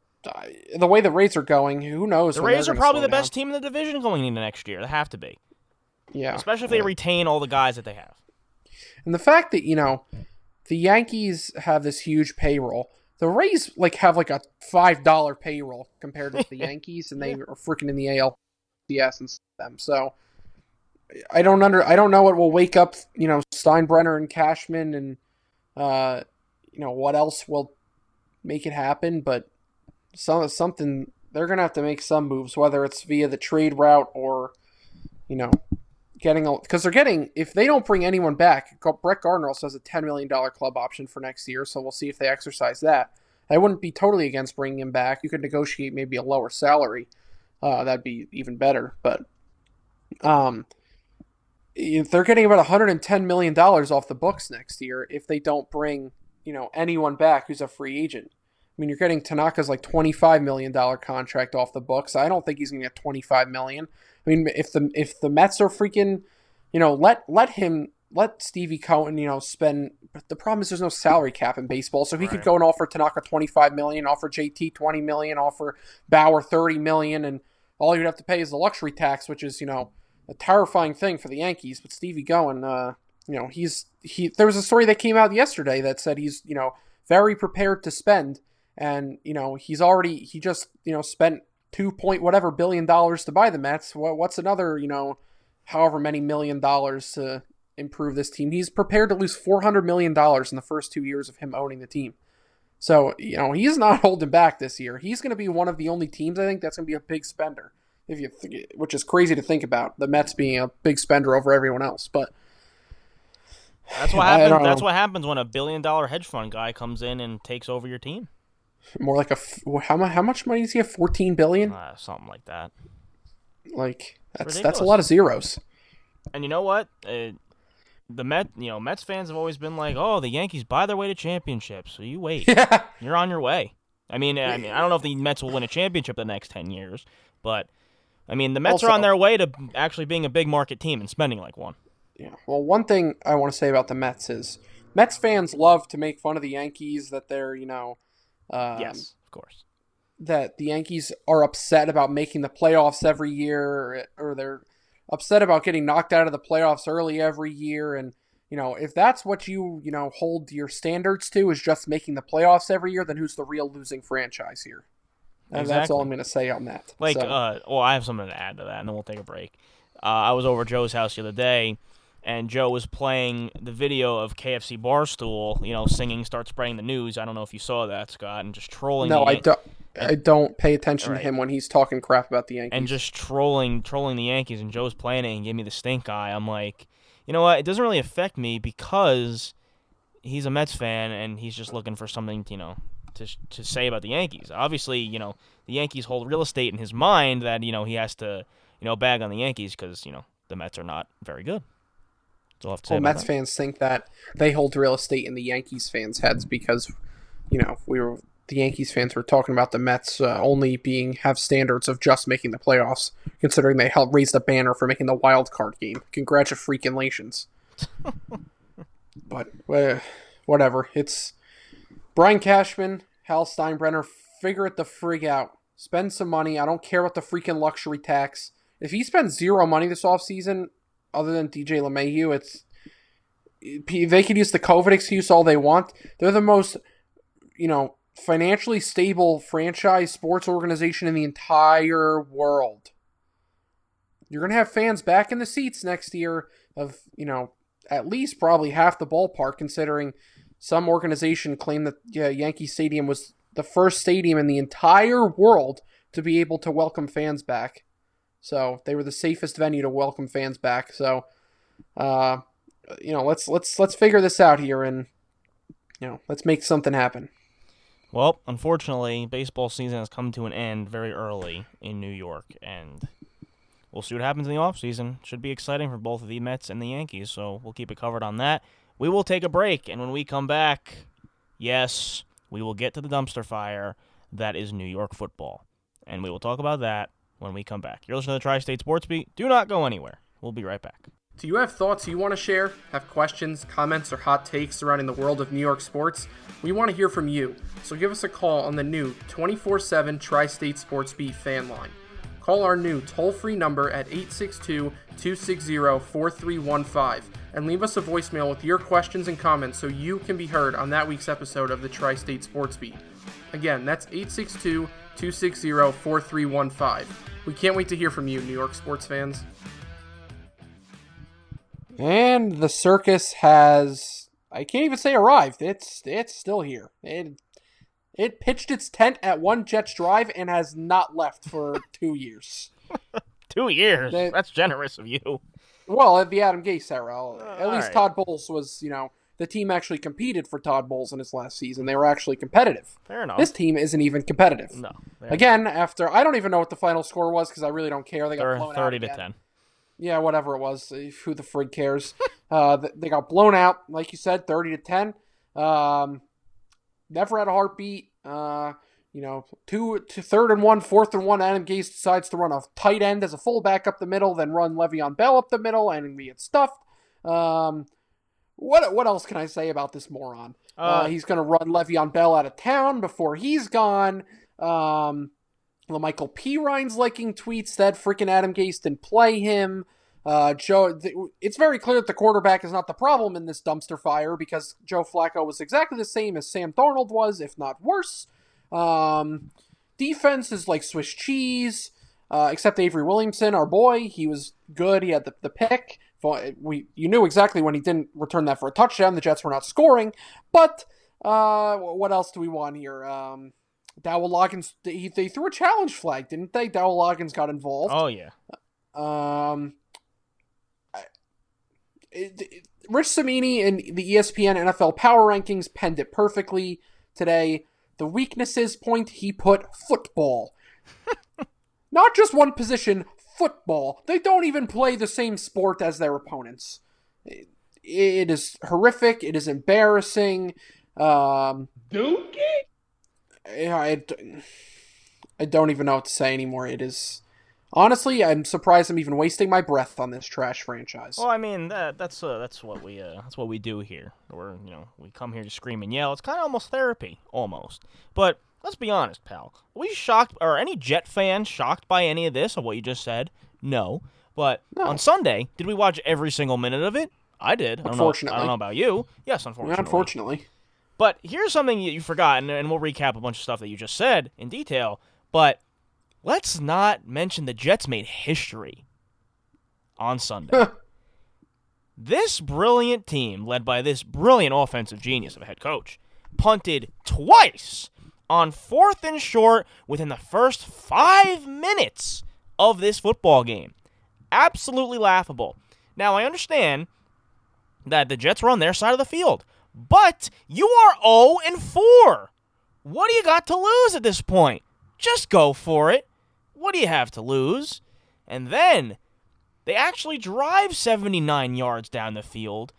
the way the Rays are going, who knows? The they're Rays are probably slow the best team in the division going into next year. They have to be, Yeah, especially if they retain all the guys that they have. And the fact that, you know, the Yankees have this huge payroll. The Rays like have like a five dollar payroll compared with the Yankees, and they are freaking in the ALCS and them. So I don't under I don't know what will wake up, you know, Steinbrenner and Cashman and uh you know what else will make it happen, but some something they're gonna have to make some moves, whether it's via the trade route or you know getting because they're getting if they don't bring anyone back, Brett Gardner also has a ten million dollar club option for next year, so we'll see if they exercise that. I wouldn't be totally against bringing him back. You could negotiate maybe a lower salary. Uh, that'd be even better. But um, they're getting about 110 million dollars off the books next year if they don't bring you know anyone back who's a free agent. I mean, you're getting Tanaka's like 25 million dollar contract off the books. I don't think he's going to get 25 million. I mean, if the if the Mets are freaking, you know, let let him let Stevie Cohen, you know, spend. But the problem is there's no salary cap in baseball, so he could go and offer Tanaka 25 million, offer JT 20 million, offer Bauer 30 million, and all you'd have to pay is the luxury tax, which is you know a terrifying thing for the Yankees. But Stevie Cohen, uh, you know, he's he. There was a story that came out yesterday that said he's you know very prepared to spend, and you know he's already he just you know spent two point whatever billion dollars to buy the Mets. What, what's another you know however many million dollars to improve this team. He's prepared to lose four hundred million dollars in the first two years of him owning the team. So you know he's not holding back this year. He's going to be one of the only teams I think that's going to be a big spender. If you, which is crazy to think about, the Mets being a big spender over everyone else, but That's what happens. That's know. what happens when a billion dollar hedge fund guy comes in and takes over your team. More like a f- how much how much money is he have? Fourteen billion. Uh, something like that. Like that's that's a lot of zeros. And you know what? Uh, the Met, you know, Mets fans have always been like, "Oh, the Yankees buy their way to championships." So you wait. Yeah. You're on your way. I mean, I mean, I don't know if the Mets will win a championship the next ten years, but I mean, the Mets are on their way to actually being a big market team and spending like one. Yeah. Well, one thing I want to say about the Mets is Mets fans love to make fun of the Yankees that they're, you know, um, yes, of course. that the Yankees are upset about making the playoffs every year, or, they're upset about getting knocked out of the playoffs early every year. And, you know, if that's what you, you know, hold your standards to is just making the playoffs every year, then who's the real losing franchise here? And that's all I'm going to say on that. Like, So- uh, well, I have something to add to that, and then we'll take a break. Uh, I was over at Joe's house the other day, and Joe was playing the video of KFC Barstool, you know, singing "Start Spreading the News." I don't know if you saw that, Scott, and just trolling. no, the I don't. I don't pay attention Right. to him when he's talking crap about the Yankees. and just trolling, trolling the Yankees. And Joe's playing it and gave me the stink eye. I'm like, you know what? It doesn't really affect me because he's a Mets fan and he's just looking for something, you know, to to say about the Yankees. Obviously, you know, the Yankees hold real estate in his mind that you know he has to, you know, bag on the Yankees because you know the Mets are not very good. All I have to say well, Mets that. fans think that they hold real estate in the Yankees fans' heads because, you know, we were the Yankees fans were talking about the Mets uh, only being have standards of just making the playoffs, considering they helped raise the banner for making the wild card game. Congratulations. Freaking Lations. But uh, whatever, it's Brian Cashman, Hal Steinbrenner. Figure it the frig out. Spend some money. I don't care about the freaking luxury tax. If he spends zero money this offseason, other than DJ LeMahieu, it's they could use the COVID excuse all they want. They're the most, you know, financially stable franchise sports organization in the entire world. You're gonna have fans back in the seats next year of, you know, at least probably half the ballpark, considering some organization claimed that Yankee Stadium was the first stadium in the entire world to be able to welcome fans back. So they were the safest venue to welcome fans back. So, uh, you know, let's let's let's figure this out here and you know, let's make something happen. Well, unfortunately, baseball season has come to an end very early in New York, and we'll see what happens in the offseason. Should be exciting for both of the Mets and the Yankees, so we'll keep it covered on that. We will take a break, and when we come back, yes, we will get to the dumpster fire that is New York football. And we will talk about that when we come back. You're listening to the Tri State Sports Beat. Do not go anywhere. We'll be right back. Do you have thoughts you want to share? Have questions, comments, or hot takes surrounding the world of New York sports? We want to hear from you, so give us a call on the new 24 7 Tri State Sports Beat fan line. Call our new toll free number at 862 260 4315 and leave us a voicemail with your questions and comments so you can be heard on that week's episode of the Tri State Sports Beat. Again, that's 862 260 4315. We can't wait to hear from you, New York sports fans. And the circus has I can't even say arrived. It's it's still here. It it pitched its tent at one Jets drive and has not left for two years. Two years. They- That's generous of you. Well, at the Adam Gase era, at least alright. Todd Bowles was, you know, the team actually competed for Todd Bowles in his last season. They were actually competitive. Fair enough. This team isn't even competitive. no. Fair Again, after I don't even know what the final score was because I really don't care. They got enough. blown Thir- out 30 to again. 10. yeah, whatever it was. uh, Who the frig cares? uh, they got blown out, like you said, thirty to ten. Um, never had a heartbeat. Uh, you know, two to third and one, fourth and one. Adam Gase decides to run a tight end as a fullback up the middle, then run Le'Veon Bell up the middle, and we get stuffed. Um, what what else can I say about this moron? Uh, Uh, he's going to run Le'Veon Bell out of town before he's gone. Um, Michael Perine's liking tweets that freaking Adam Gase didn't play him. Uh, Joe, th- it's very clear that the quarterback is not the problem in this dumpster fire because Joe Flacco was exactly the same as Sam Darnold was, if not worse. Um, defense is like Swiss cheese. uh, except Avery Williamson, our boy. He was good. He had the, the pick. We you knew exactly when he didn't return that for a touchdown. The Jets were not scoring. But uh, what else do we want here? Um, Dowell Loggains. They, they threw a challenge flag, didn't they? Dowell Loggains got involved. Oh yeah. Um, it, it- Rich Cimini in the ESPN NFL Power Rankings penned it perfectly today. The weaknesses point he put football. Not just one position, football. They don't even play the same sport as their opponents. It, it is horrific. It is embarrassing. Um, yeah, I, I don't even know what to say anymore. It is honestly, I'm surprised I'm even wasting my breath on this trash franchise. Well, I mean that that's uh, that's what we uh, that's what we do here. We're you know we come here to scream and yell. It's kind of almost therapy, almost. But let's be honest, pal. Are we shocked? Are any Jet fans shocked by any of this of what you just said? No. But No. on Sunday, did we watch every single minute of it? I did. I don't know- I don't know about you. Yes, unfortunately. Unfortunately, But here's something you you forgot, and, and we'll recap a bunch of stuff that you just said in detail. But let's not mention the Jets made history on Sunday. this brilliant team, led by this brilliant offensive genius of a head coach, punted twice on fourth and short within the first five minutes of this football game. Absolutely laughable. Now, I understand that the Jets were on their side of the field. But you are 0 and 4. What do you got to lose at this point? Just go for it. What do you have to lose? And then they actually drive 79 yards down the field.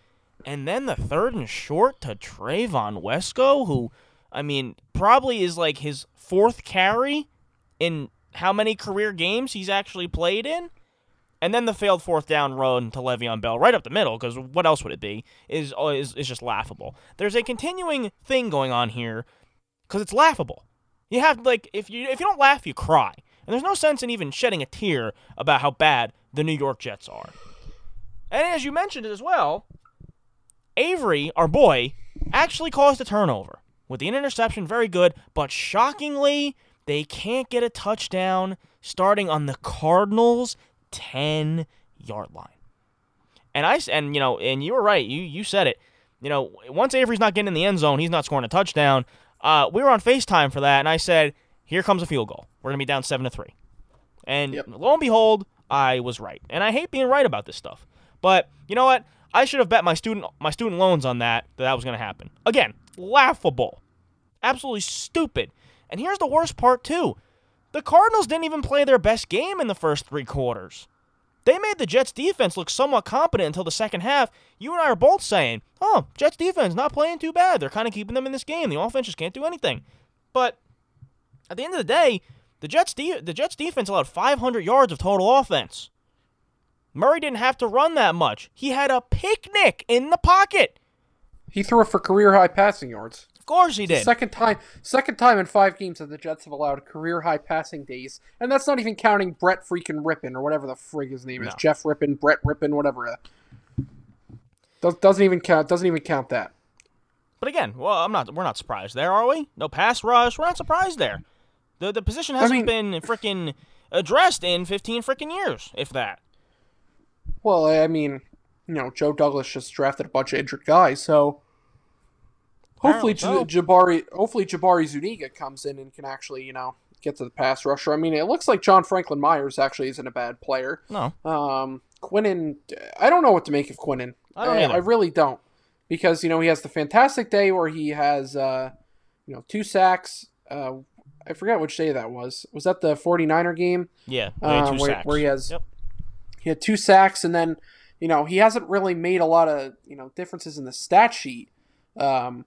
And then the third and short to Trevon Wesco, who, I mean, probably is like his fourth carry in how many career games he's actually played in. And then the failed fourth down run to Le'Veon Bell right up the middle, because what else would it be? Is, uh, is is just laughable. There's a continuing thing going on here, because it's laughable. You have like if you if you don't laugh, you cry, and there's no sense in even shedding a tear about how bad the New York Jets are. And as you mentioned as well, Avery, our boy, actually caused a turnover with the interception. Very good, but shockingly, they can't get a touchdown starting on the Cardinals' 10 yard line. And I and you know, and you were right. You you said it. You know, once Avery's not getting in the end zone, he's not scoring a touchdown. Uh, we were on Facetime for that, and I said, "Here comes a field goal. We're gonna be down seven to three. And Yep. lo and behold, I was right. And I hate being right about this stuff. But you know what? I should have bet my student my student loans on that that that was gonna happen. Again, laughable, absolutely stupid. And here's the worst part too: the Cardinals didn't even play their best game in the first three quarters. They made the Jets defense look somewhat competent until the second half. You and I are both saying, "Oh, Jets defense not playing too bad. They're kind of keeping them in this game. The offense just can't do anything." But at the end of the day, the Jets de- the Jets defense allowed 500 yards of total offense. Murray didn't have to run that much. He had a picnic in the pocket. he threw it for career high passing yards. Of course he did. Second time, second time in five games that the Jets have allowed career high passing days, and that's not even counting Brett freaking Rypien or whatever the frig his name is, Jeff Rypien, Brett Rypien, whatever. Does, doesn't even count. Doesn't even count that. But again, well, I'm not. We're not surprised there, are we? No pass rush. We're not surprised there. The the position hasn't mean- been freaking addressed in 15 freaking years, if that. Well, I mean, you know, Joe Douglas just drafted a bunch of injured guys, so hopefully J- Jabari, hopefully Jabari Zuniga comes in and can actually, you know, get to the pass rusher. I mean, it looks like John Franklin Myers actually isn't a bad player. No. Um, Quinnen, I don't know what to make of Quinnen. I don't I. I really don't, because you know he has the fantastic day where he has, uh, you know, two sacks. Uh, I forget which day that was. Was that the 49er game? Yeah. Uh, where, where he has Yep. he had two sacks and then you know he hasn't really made a lot of you know differences in the stat sheet um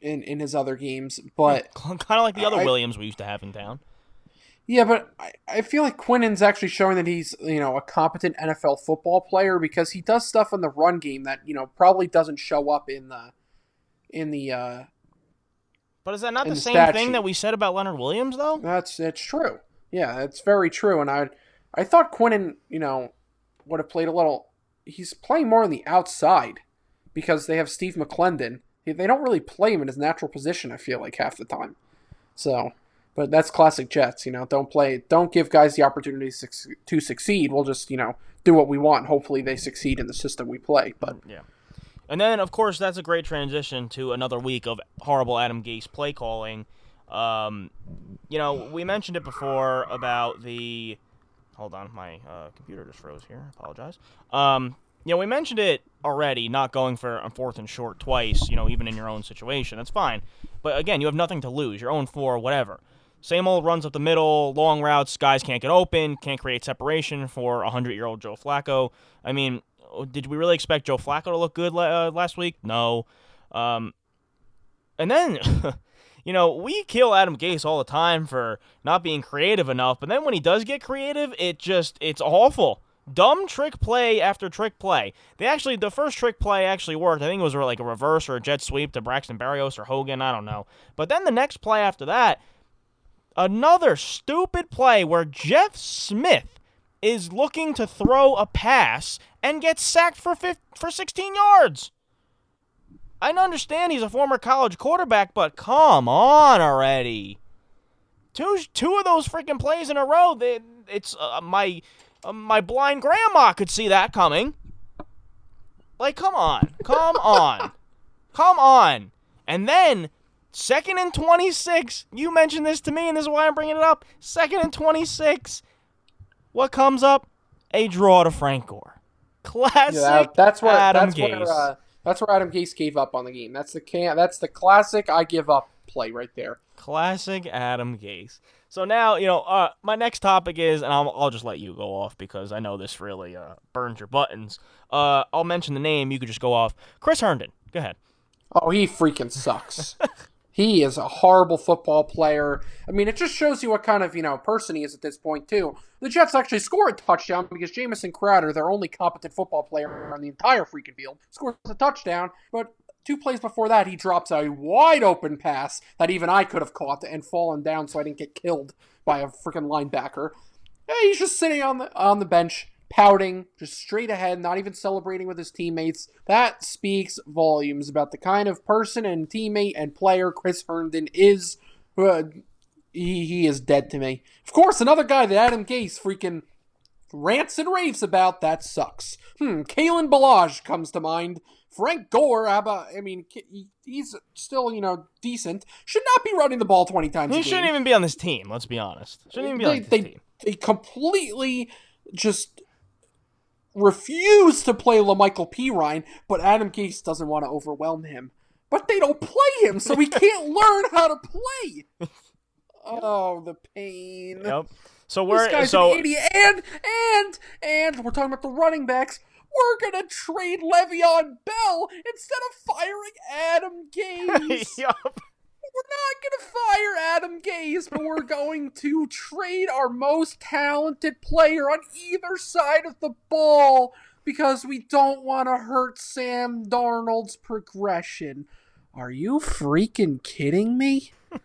in in his other games but kind of like the other I- Williams we used to have in town. yeah but I, I feel like Quinnen's actually showing that he's you know a competent NFL football player because he does stuff in the run game that you know probably doesn't show up in the in the uh But is that not the the same stat thing that we said about Leonard Williams, though? That's it's true. Yeah, it's very true. And I I thought Quinnen, you know, would have played a little. He's playing more on the outside because they have Steve McClendon. They don't really play him in his natural position. I feel like half the time. So But that's classic Jets, you know. Don't play, don't give guys the opportunity to succeed. We'll just, you know, do what we want. Hopefully, they succeed in the system we play. But Yeah. And then, of course, that's a great transition to another week of horrible Adam Gase play calling. Um, you know, we mentioned it before about the. Hold on, my uh, computer just froze here. I apologize. Um, you know, we mentioned it already, not going for a fourth and short twice. You know, even in your own situation, that's fine. But again, you have nothing to lose. Your own four, whatever. Same old runs up the middle, long routes. Guys can't get open, can't create separation for a hundred-year-old Joe Flacco. I mean, did we really expect Joe Flacco to look good uh, last week? No. Um, and then, you know, we kill Adam Gase all the time for not being creative enough, but then when he does get creative, it just it's awful. Dumb trick play after trick play. They actually the first trick play actually worked. I think it was like a reverse or a jet sweep to Braxton Berrios or Hogan. I don't know. But then the next play after that, another stupid play where Jeff Smith is looking to throw a pass and gets sacked for 15, for 16 yards. I understand he's a former college quarterback, but come on already. Two two of those freaking plays in a row. They, it's uh, my uh, my blind grandma could see that coming. Like, come on, come on, come on. And then second and 26. You mentioned this to me, and this is why I'm bringing it up. Second and 26. What comes up? A draw to Frank Gore. Classic. yeah, that's where Adam that's Gase. where uh, that's where Adam Gase gave up on the game. That's the can that's the classic I give up play right there. Classic Adam Gase. So now, you know, uh, my next topic is, and I'll, I'll just let you go off because I know this really uh, burns your buttons. Uh, I'll mention the name. You could just go off. Chris Herndon. Go ahead. Oh, he freaking sucks. he is a horrible football player. I mean, it just shows you what kind of, you know, person he is at this point, too. The Jets actually score a touchdown because Jamison Crowder, their only competent football player on the entire freaking field, scores a touchdown, but two plays before that, he drops a wide open pass that even I could have caught and fallen down so I didn't get killed by a freaking linebacker. Yeah, he's just sitting on the on the bench, pouting, just straight ahead, not even celebrating with his teammates. That speaks volumes about the kind of person and teammate and player Chris Herndon is. Uh, he, he is dead to me. Of course, another guy that Adam Gase freaking rants and raves about. That sucks. Hmm, Kalen Ballage comes to mind. Frank Gore, about, I mean, he's still, you know, decent. Should not be running the ball 20 times a He shouldn't even be on this team. Let's be honest. Shouldn't even be on this they, team. they completely just refuse to play La'Mical Perine, but Adam Gase doesn't want to overwhelm him. But they don't play him, so he can't learn how to play. Oh, the pain. Yep. So we're guy's so an idiot. And, and, and we're talking about the running backs. We're going to trade Le'Veon Bell instead of firing Adam Gase. Yup. We're not going to fire Adam Gase, but we're going to trade our most talented player on either side of the ball because we don't want to hurt Sam Darnold's progression. Are you freaking kidding me?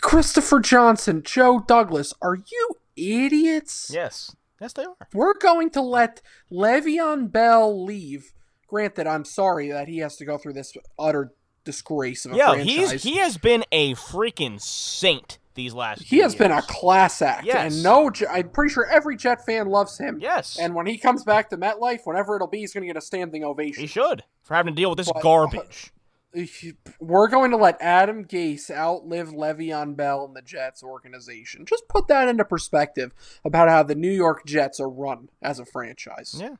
Christopher Johnson, Joe Douglas, are you idiots? Yes. Yes, they are. We're going to let Le'Veon Bell leave. Granted, I'm sorry that he has to go through this utter disgrace of a Yeah, franchise. he's he has been a freaking saint these last. He has been a class act, Yes. and no, I'm pretty sure every Jet fan loves him. Yes. And when he comes back to MetLife, whenever it'll be, he's going to get a standing ovation. He should for having to deal with this But- uh, garbage. We're going to let Adam Gase outlive Le'Veon Bell and the Jets organization. Just put that into perspective about how the New York Jets are run as a franchise. Yeah.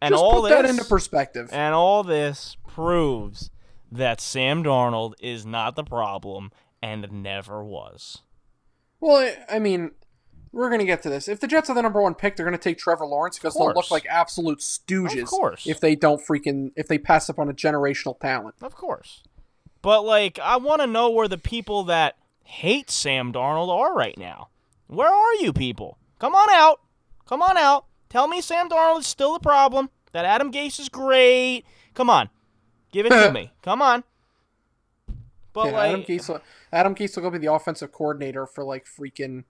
And Just all put this that into perspective. and all this proves that Sam Darnold is not the problem and never was. Well, I- I mean, we're going to get to this. If the Jets are the number one pick, they're going to take Trevor Lawrence because they'll look like absolute stooges Of course. if they don't freaking if they pass up on a generational talent. Of course. But like I want to know where the people that hate Sam Darnold are right now. Where are you people? Come on out. Come on out. Tell me Sam Darnold is still the problem. That Adam Gase is great. Come on. Give it to me. Come on. But Yeah, like Adam Gase, will- Adam Gase will go be the offensive coordinator for like freaking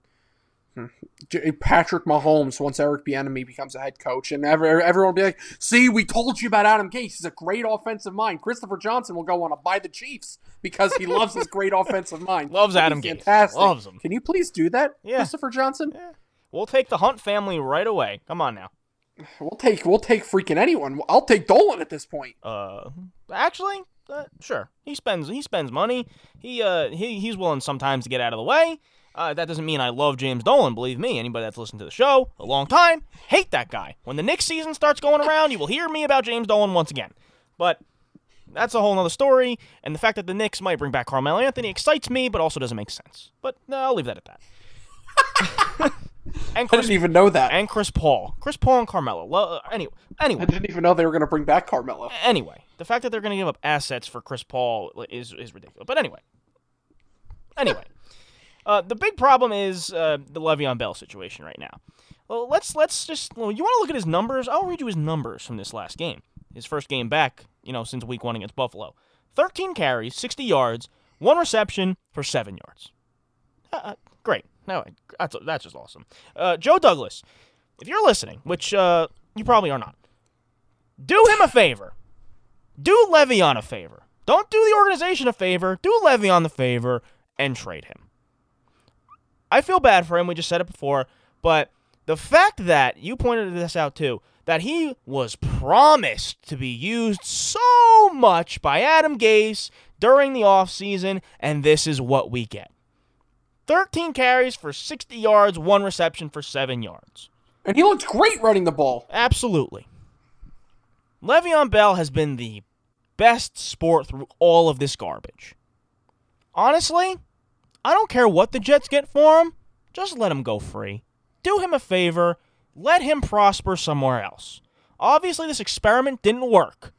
Patrick Mahomes once Eric Bieniemy becomes a head coach, and ever, everyone will be like, "See, we told you about Adam Gase. He's a great offensive mind." Christopher Johnson will go on to buy the Chiefs because he loves his great offensive mind. Loves That'd Adam Gase. Fantastic. Loves him. Can you please do that, Yeah. Christopher Johnson? We'll take the Hunt family right away. Come on now. We'll take we'll take freaking anyone. I'll take Dolan at this point. Uh, actually, uh, sure. He spends he spends money. He uh he he's willing sometimes to get out of the way. Uh, that doesn't mean I love James Dolan. Believe me, anybody that's listened to the show a long time hate that guy. When the Knicks season starts going around, you will hear me about James Dolan once again. But that's a whole nother story. And the fact that the Knicks might bring back Carmelo Anthony excites me, but also doesn't make sense. But no, I'll leave that at that. and I Chris didn't even know that. and Chris Paul, Chris Paul and Carmelo. Lo- uh, anyway, anyway. I didn't even know they were going to bring back Carmelo. Anyway, the fact that they're going to give up assets for Chris Paul is is ridiculous. But anyway, anyway, uh, the big problem is uh, the Le'Veon Bell situation right now. Well, let's let's just. Well, you want to look at his numbers? I'll read you his numbers from this last game. His first game back, you know, since Week One against Buffalo. Thirteen carries, sixty yards, one reception for seven yards. Uh, uh, great. No, that's that's just awesome. Uh, Joe Douglas, if you're listening, which uh, you probably are not, do him a favor. Do Le'Veon a favor. Don't do the organization a favor. Do Le'Veon the favor and trade him. I feel bad for him. We just said it before, but the fact that you pointed this out too, that he was promised to be used so much by Adam Gase during the offseason, and this is what we get. 13 carries for 60 yards, one reception for 7 yards. And he looked great running the ball. Absolutely. Le'Veon Bell has been the best sport through all of this garbage. Honestly, I don't care what the Jets get for him. Just let him go free. Do him a favor. Let him prosper somewhere else. Obviously, this experiment didn't work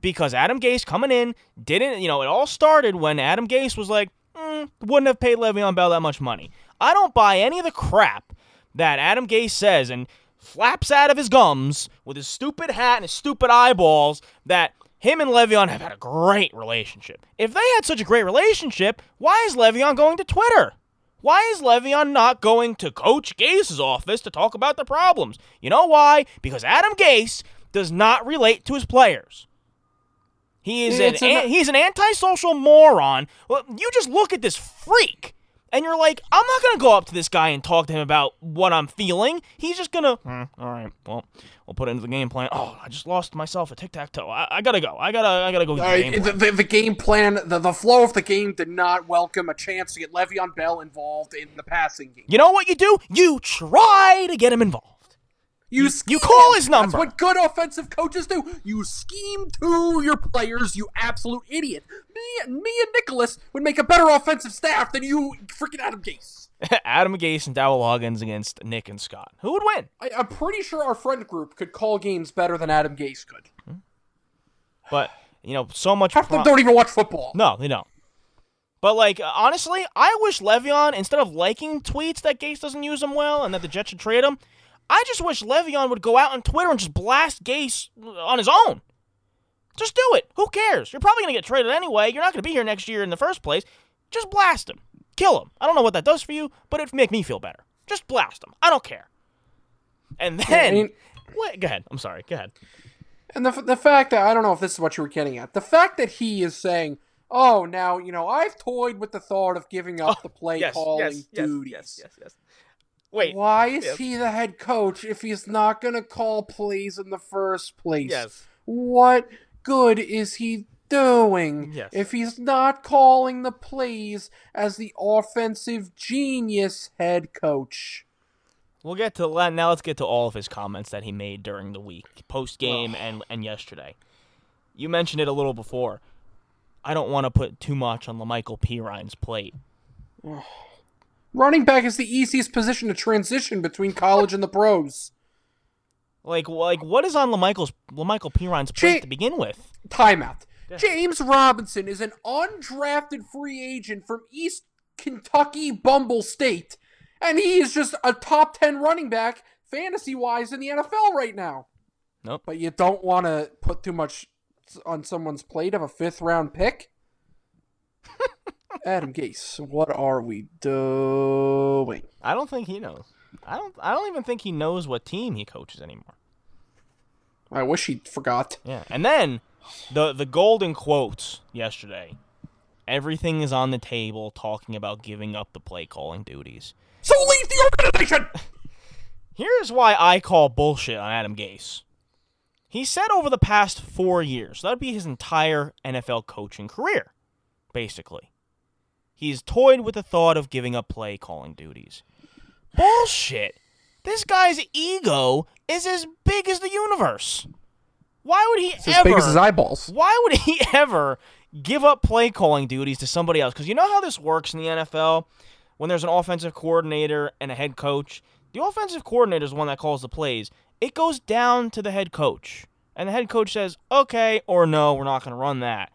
because Adam Gase coming in didn't, you know, it all started when Adam Gase was like, mm, wouldn't have paid Le'Veon Bell that much money. I don't buy any of the crap that Adam Gase says and flaps out of his gums with his stupid hat and his stupid eyeballs that him and Le'Veon have had a great relationship. If they had such a great relationship, why is Le'Veon going to Twitter? Why is Le'Veon not going to Coach Gase's office to talk about the problems? You know why? Because Adam Gase does not relate to his players. He is an, It's an- an he's an antisocial moron. Well, you just look at this freak, and you're like, I'm not gonna go up to this guy and talk to him about what I'm feeling. He's just gonna, "Hmm, all right, well, we'll put it into the game plan. Oh, I just lost myself a tic tac toe. I, I gotta go. I gotta, I gotta go. All the game the, plan." the, the game plan, the, the flow of the game did not welcome a chance to get Le'Veon Bell involved in the passing game. You know what you do? You try to get him involved. You, you scheme. call his number. That's what good offensive coaches do. You scheme to your players, you absolute idiot. Me, me and Nicholas would make a better offensive staff than you freaking Adam Gase. Adam Gase and Dowell Loggains against Nick and Scott. Who would win? I, I'm pretty sure our friend group could call games better than Adam Gase could. Hmm. But you know, so much. Half of them don't even watch football. No, they don't. But like honestly, I wish Le'Veon instead of liking tweets that Gase doesn't use them well and that the Jets should trade him, I just wish Le'Veon would go out on Twitter and just blast Gase on his own. Just do it. Who cares? You're probably gonna get traded anyway. You're not gonna be here next year in the first place. Just blast him. Kill him. I don't know what that does for you, but it'd make me feel better. Just blast him. I don't care. And then, i mean- Wait, go ahead. I'm sorry. Go ahead. And the, the fact that, I don't know if this is what you were getting at, the fact that he is saying, oh, now, you know, I've toyed with the thought of giving up oh, the play Yes, calling yes, yes, duties. yes, yes, yes. Wait. Why is Yes. he the head coach if he's not going to call plays in the first place? Yes. What good is he doing Yes. if he's not calling the plays as the offensive genius head coach? We'll get to that. Now let's get to all of his comments that he made during the week, post game and and yesterday. You mentioned it a little before. I don't want to put too much on the La'Mical Perine's plate. Running back is the easiest position to transition between college and the pros. Like like what is on La'Mical's La'Mical Perine's plate to begin with? Timeout. James Robinson is an undrafted free agent from East Kentucky Bumble State, and he is just a top 10 running back fantasy wise in the NFL right now. Nope. But you don't want to put too much on someone's plate of a fifth round pick? Adam Gase, what are we doing? I don't think he knows. I don't. I don't even think he knows what team he coaches anymore. I wish he forgot. Yeah, and then the the golden quotes yesterday. Everything is on the table, talking about giving up the play calling duties. So leave the organization. Here's why I call bullshit on Adam Gase. He said over the past four years, that'd be his entire NFL coaching career, basically. He's toyed with the thought of giving up play calling duties. Bullshit. This guy's ego is as big as the universe. Why would he It's ever? as big as his eyeballs. Why would he ever give up play calling duties to somebody else? Because you know how this works in the NFL? When there's an offensive coordinator and a head coach, the offensive coordinator is the one that calls the plays. It goes down to the head coach. And the head coach says, okay or no, we're not going to run that.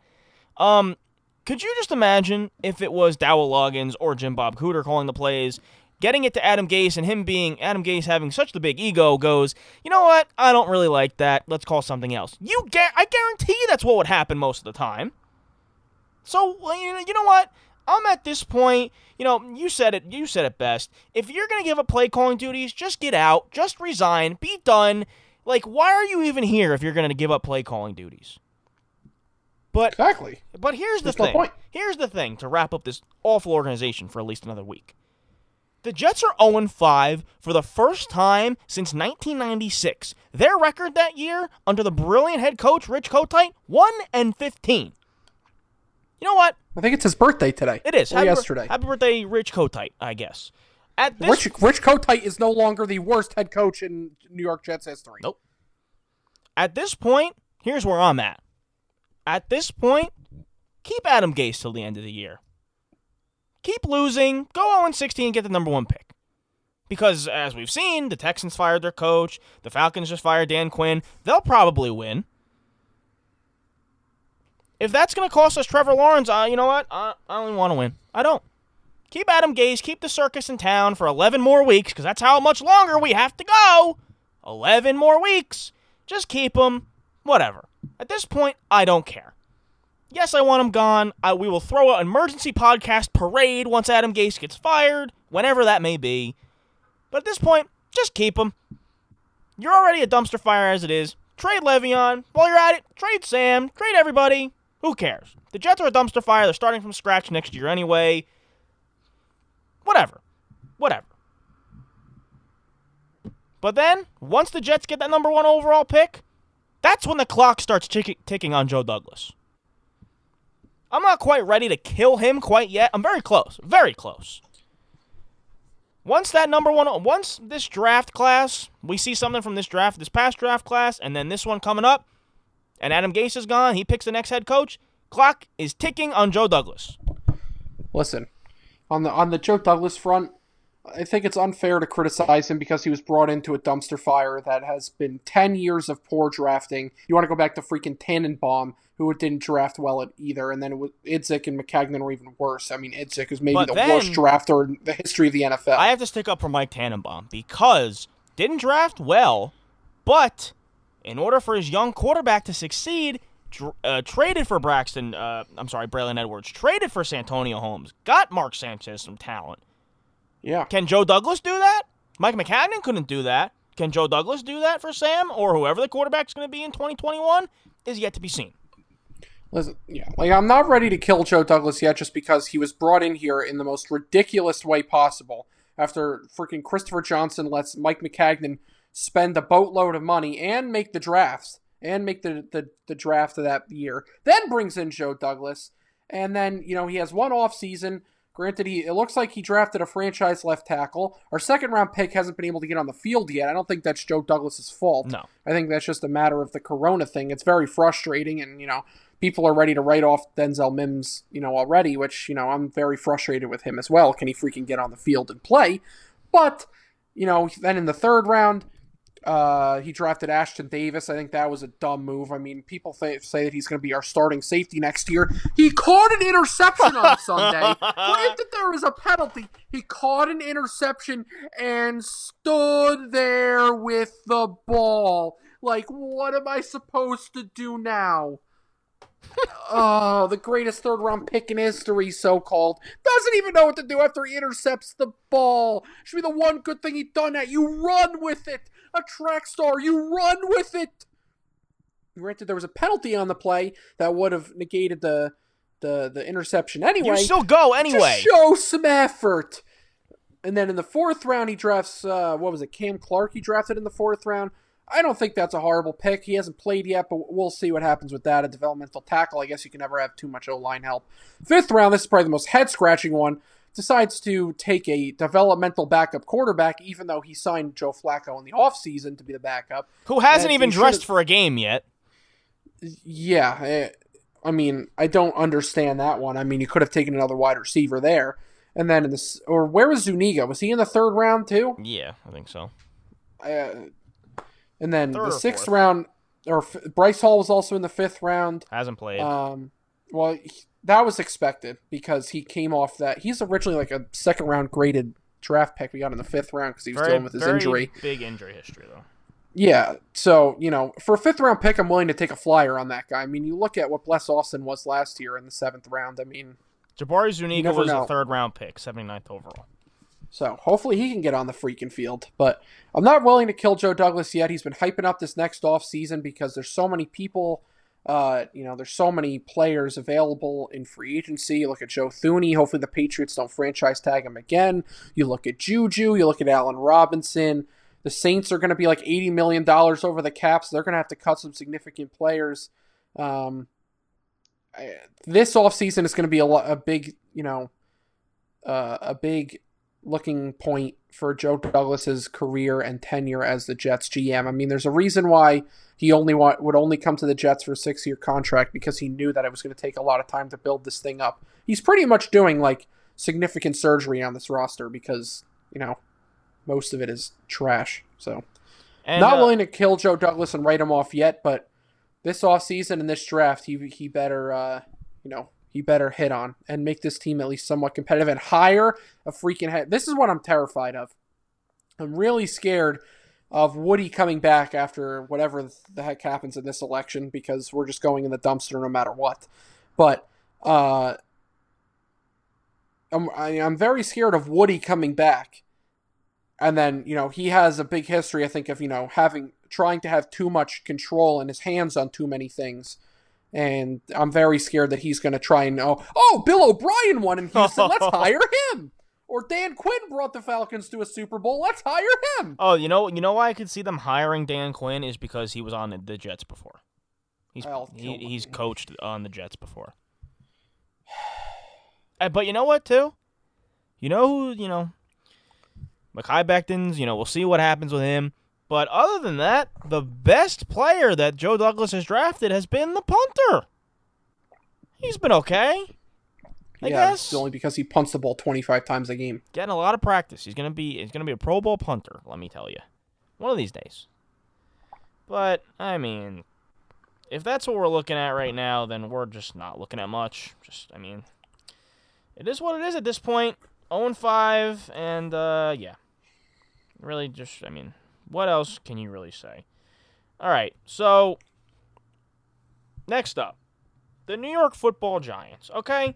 Um, could you just imagine if it was Dowell Loggains or Jim Bob Cooter calling the plays, getting it to Adam Gase, and him being Adam Gase having such the big ego goes, you know what? I don't really like that. Let's call something else. You get, I guarantee that's what would happen most of the time. So you know, what? I'm at this point. You know, you said it. You said it best. If you're gonna give up play calling duties, just get out. Just resign. Be done. Like, why are you even here if you're gonna give up play calling duties? But Exactly. but here's the There's thing. Here's the thing to wrap up this awful organization for at least another week. The Jets are 0 5 for the first time since 1996. Their record that year, under the brilliant head coach Rich Kotite, 1 and 15. You know what? I think it's his birthday today. It is. Or Happy bir- yesterday. happy birthday, Rich Kotite, I guess. At this Rich Rich Kotite is no longer the worst head coach in New York Jets history. Nope. At this point, here's where I'm at. At this point, keep Adam Gase till the end of the year. Keep losing, go 0 16, and get the number one pick. Because as we've seen, the Texans fired their coach, the Falcons just fired Dan Quinn. They'll probably win. If that's going to cost us Trevor Lawrence, uh, you know what? I, I don't even want to win. I don't. Keep Adam Gase, keep the circus in town for 11 more weeks, because that's how much longer we have to go. 11 more weeks. Just keep him. Whatever. At this point, I don't care. Yes, I want him gone. I, we will throw an emergency podcast parade once Adam Gase gets fired, whenever that may be. But at this point, just keep him. You're already a dumpster fire as it is. Trade Le'Veon. While you're at it, trade Sam. Trade everybody. Who cares? The Jets are a dumpster fire. They're starting from scratch next year anyway. Whatever. Whatever. But then, once the Jets get that number one overall pick, that's when the clock starts tick- ticking on Joe Douglas. I'm not quite ready to kill him quite yet. I'm very close. Very close. Once that number one, once this draft class, we see something from this draft, this past draft class, and then this one coming up, and Adam Gase is gone, he picks the next head coach, clock is ticking on Joe Douglas. Listen, on the on the Joe Douglas front, I think it's unfair to criticize him because he was brought into a dumpster fire that has been ten years of poor drafting. You want to go back to freaking Tannenbaum, who didn't draft well at either, and then it was Idzik and Maccagnan were even worse. I mean, Idzik is maybe But the then- worst drafter in the history of the NFL. I have to stick up for Mike Tannenbaum because didn't draft well, but in order for his young quarterback to succeed, uh, traded for Braxton. Uh, I'm sorry, Braylon Edwards. Traded for Santonio Holmes. Got Mark Sanchez some talent. Yeah, Can Joe Douglas do that? Mike Maccagnan couldn't do that. Can Joe Douglas do that for Sam or whoever the quarterback's going to be in 2021? Is yet to be seen. Listen, yeah, like I'm not ready to kill Joe Douglas yet, just because he was brought in here in the most ridiculous way possible. After freaking Christopher Johnson lets Mike Maccagnan spend a boatload of money and make the drafts and make the the, the draft of that year, then brings in Joe Douglas, and then you know he has one off season. Granted, he it looks like he drafted a franchise left tackle. Our second round pick hasn't been able to get on the field yet. I don't think that's Joe Douglas's fault. No. I think that's just a matter of the corona thing. It's very frustrating and you know, people are ready to write off Denzel Mims, you know, already, which, you know, I'm very frustrated with him as well. Can he freaking get on the field and play? But, you know, then in the third round, uh, he drafted Ashtyn Davis. I think that was a dumb move. I mean, people th- say that he's going to be our starting safety next year. He caught an interception on Sunday. Granted, there was a penalty. He caught an interception and stood there with the ball. Like, what am I supposed to do now? oh, the greatest third round pick in history, so called. Doesn't even know what to do after he intercepts the ball. Should be the one good thing he's done at. You run with it. A track star, you run with it. Granted, there was a penalty on the play that would have negated the the the interception anyway. You still go anyway. Show some effort. And then in the fourth round, he drafts uh, what was it? Cam Clark. He drafted in the fourth round. I don't think that's a horrible pick. He hasn't played yet, but we'll see what happens with that. A developmental tackle. I guess you can never have too much O line help. Fifth round. This is probably the most head scratching one. Decides to take a developmental backup quarterback, even though he signed Joe Flacco in the offseason to be the backup. Who hasn't even dressed for a game yet? Yeah, eh, I mean, I don't understand that one. I mean, you could have taken another wide receiver there, and then in this, or where was Zuniga? Was he in the third round too? Yeah, I think so. Uh, and then Third the sixth fourth. round, or f- Bryce Hall was also in the fifth round. Hasn't played. Um, well, he- that was expected because he came off that. He's originally like a second round graded draft pick we got in the fifth round because he was very, dealing with his very injury. Big injury history though. Yeah, so you know, for a fifth round pick, I'm willing to take a flyer on that guy. I mean, you look at what Bless Austin was last year in the seventh round. I mean, Jabari Zuniga was know. a third round pick, 79th overall. so hopefully he can get on the freaking field. But I'm not willing to kill Joe Douglas yet. He's been hyping up this next off season because there's so many people. Uh, you know, there's so many players available in free agency. You look at Joe Thuney. Hopefully, the Patriots don't franchise tag him again. You look at Juju. You look at Allen Robinson. The Saints are going to be like $80 million over the cap, so they're going to have to cut some significant players. Um, I- this offseason is going to be a, a big, you know, uh, a big looking point for Joe Douglas's career and tenure as the Jets GM. I mean, there's a reason why he only want, would only come to the Jets for a six year contract because he knew that it was going to take a lot of time to build this thing up. He's pretty much doing like significant surgery on this roster because you know most of it is trash. So And, not uh, willing to kill Joe Douglas and write him off yet, but this offseason and this draft, he he better uh, you know he better hit on and make this team at least somewhat competitive and hire a freaking head. This is what I'm terrified of. I'm really scared of Woody coming back after whatever the heck happens in this election because we're just going in the dumpster no matter what. But uh, I'm I, I'm very scared of Woody coming back and then you know he has a big history i think of you know having trying to have too much control in his hands on too many things and i'm very scared that he's going to try and oh oh bill o'brien won in houston let's hire him or dan quinn brought the falcons to a super bowl let's hire him Oh, you know, you know why I could see them hiring Dan Quinn is because he was on the, Jets before. He's he, he's coached on the Jets before. But you know what, too? You know who, you know, Mekhi Becton's, you know, we'll see what happens with him. But other than that, the best player that Joe Douglas has drafted has been the punter. He's been okay. I yeah guess. only because he punts the ball 25 times a game Getting a lot of practice. He's gonna be he's gonna be a Pro Bowl punter, let me tell you. One of these days. But, I mean, if that's what we're looking at right now, then we're just not looking at much. Just I mean it is what it is at this point. 0 5 and uh yeah. Really just I mean, what else can you really say? Alright, so next up. The New York football giants, okay?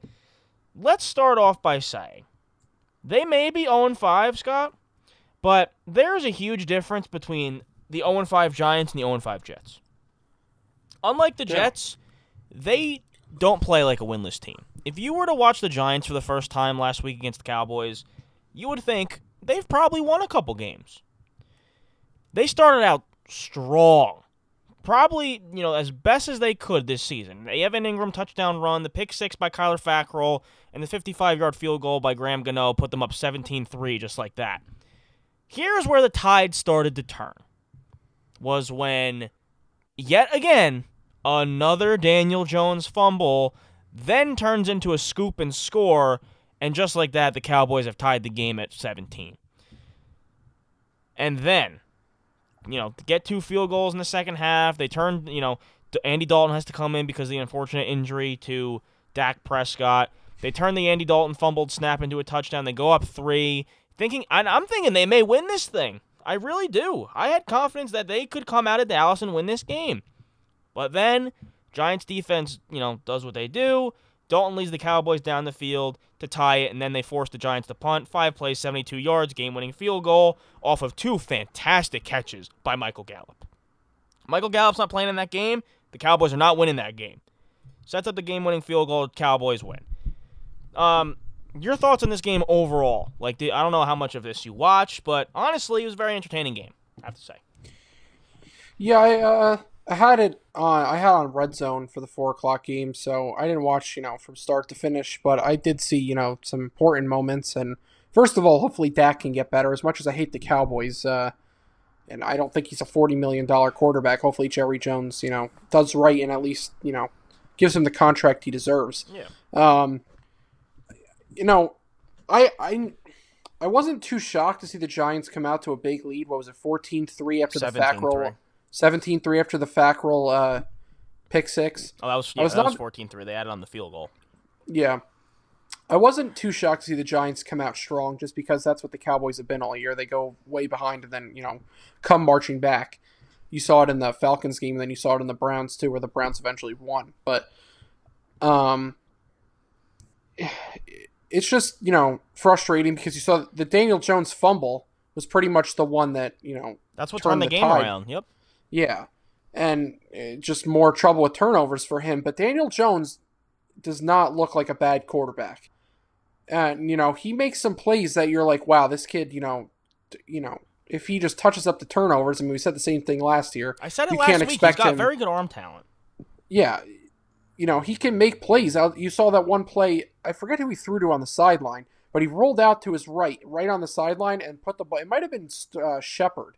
Let's start off by saying they may be 0 5, Scott, but there's a huge difference between the 0 5 Giants and the 0 5 Jets. Unlike the Yeah. Jets, they don't play like a winless team. If you were to watch the Giants for the first time last week against the Cowboys, you would think they've probably won a couple games. They started out strong. Probably, you know, as best as they could this season. The Evan Engram touchdown run, the pick six by Kyler Fackrell, and the 55 yard field goal by Graham Gano put them up 17 3, just like that. Here's where the tide started to turn. Was when, yet again, another Daniel Jones fumble then turns into a scoop and score, and just like that, the Cowboys have tied the game at 17. And then, you know, get two field goals in the second half, they turn, you know, Andy Dalton has to come in because of the unfortunate injury to Dak Prescott. They turn the Andy Dalton fumbled snap into a touchdown. They go up three, thinking, and I'm thinking they may win this thing. I really do. I had confidence that they could come out of Dallas and win this game. But then Giants defense, you know, does what they do. Dalton leads the Cowboys down the field to tie it, and then they force the Giants to punt. Five plays, 72 yards, game winning field goal off of two fantastic catches by Michael Gallup. Michael Gallup's not playing in that game. The Cowboys are not winning that game. Sets up the game winning field goal, Cowboys win. Um, your thoughts on this game overall? Like, I don't know how much of this you watched, but honestly, it was a very entertaining game, I have to say. Yeah, I uh, I had it on. I had on Red Zone for the four o'clock game, so I didn't watch you know from start to finish, but I did see you know some important moments. And first of all, hopefully Dak can get better. As much as I hate the Cowboys, uh, and I don't think he's a forty million dollar quarterback. Hopefully Jerry Jones, you know, does right and at least you know gives him the contract he deserves. Yeah. Um, you know, I I I wasn't too shocked to see the Giants come out to a big lead. What was it, 14-3 after the fact roll? 17-3. 17-3 after the fact roll uh, pick six. Oh, that was, I yeah, was that was not- 14-3. They added on the field goal. Yeah. I wasn't too shocked to see the Giants come out strong just because that's what the Cowboys have been all year. They go way behind and then, you know, come marching back. You saw it in the Falcons game, and then you saw it in the Browns too, where the Browns eventually won. But um it's just, you know, frustrating because you saw the Daniel Jones fumble was pretty much the one that, you know, That's what Turn turned the, the game tide. around. Yep. Yeah. And uh, just more trouble with turnovers for him. But Daniel Jones does not look like a bad quarterback. And, you know, he makes some plays that you're like, wow, this kid, you know, you know, if he just touches up the turnovers, I mean, we said the same thing last year. I said it you last can't week. He's expect got him. very good arm talent. yeah, you know, he can make plays. You saw that one play. I forget who he threw to on the sideline, but he rolled out to his right, right on the sideline, and put the ball. It might have been uh, Shepard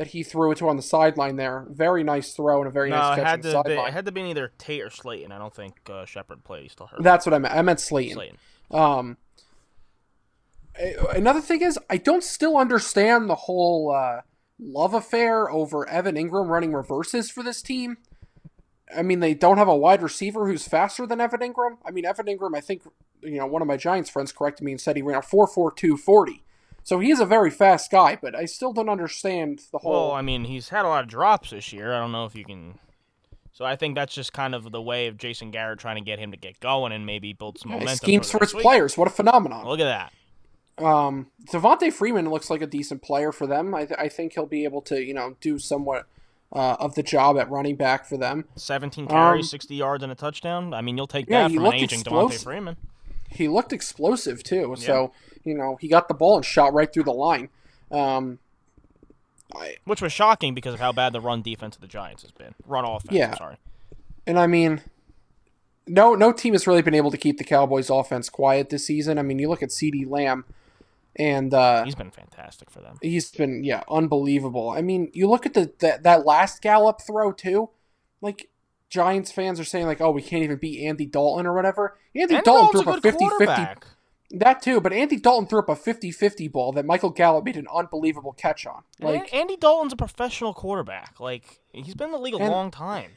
that he threw it to on the sideline there. Very nice throw and a very No, nice catch had the to be, sideline. it had to be either Tate or Slayton. I don't think uh, Shepard played. He's still hurt. That's what I meant. I meant Slayton. Slayton. Um, another thing is, I don't still understand the whole uh, love affair over Evan Engram running reverses for this team. I mean, they don't have a wide receiver who's faster than Evan Engram. I mean, Evan Engram, I think, you know, one of my Giants friends corrected me and said he ran a 4.42 40. So he is a very fast guy, but I still don't understand the whole. Well, I mean, he's had a lot of drops this year. I don't know if you can. So I think that's just kind of the way of Jason Garrett trying to get him to get going and maybe build some momentum. schemes the for his week. players. What a phenomenon. Look at that. Um, Devonta Freeman looks like a decent player for them. I, th- I think he'll be able to, you know, do somewhat uh, of the job at running back for them. 17 carries, Um, 60 yards, and a touchdown. I mean, you'll take Yeah, that from an aging Devonta. Freeman. He looked explosive too. So you know, he got the ball and shot right through the line. Um, I, Which was shocking because of how bad the run defense of the Giants has been. Run offense, Yeah. I'm sorry. and I mean, no, no team has really been able to keep the Cowboys' offense quiet this season. I mean, you look at CeeDee Lamb, and uh, He's been fantastic for them. he's been yeah unbelievable. I mean, you look at the that, that last Gallup throw too, like. Giants fans are saying like, "Oh, we can't even beat Andy Dalton or whatever." Andy And Dalton Dalton's threw a up good 50-50 quarterback. That too, but Andy Dalton threw up a 50-50 ball that Michael Gallup made an unbelievable catch on. And Like, Andy Dalton's a professional quarterback. Like he's been in the league a And- long time.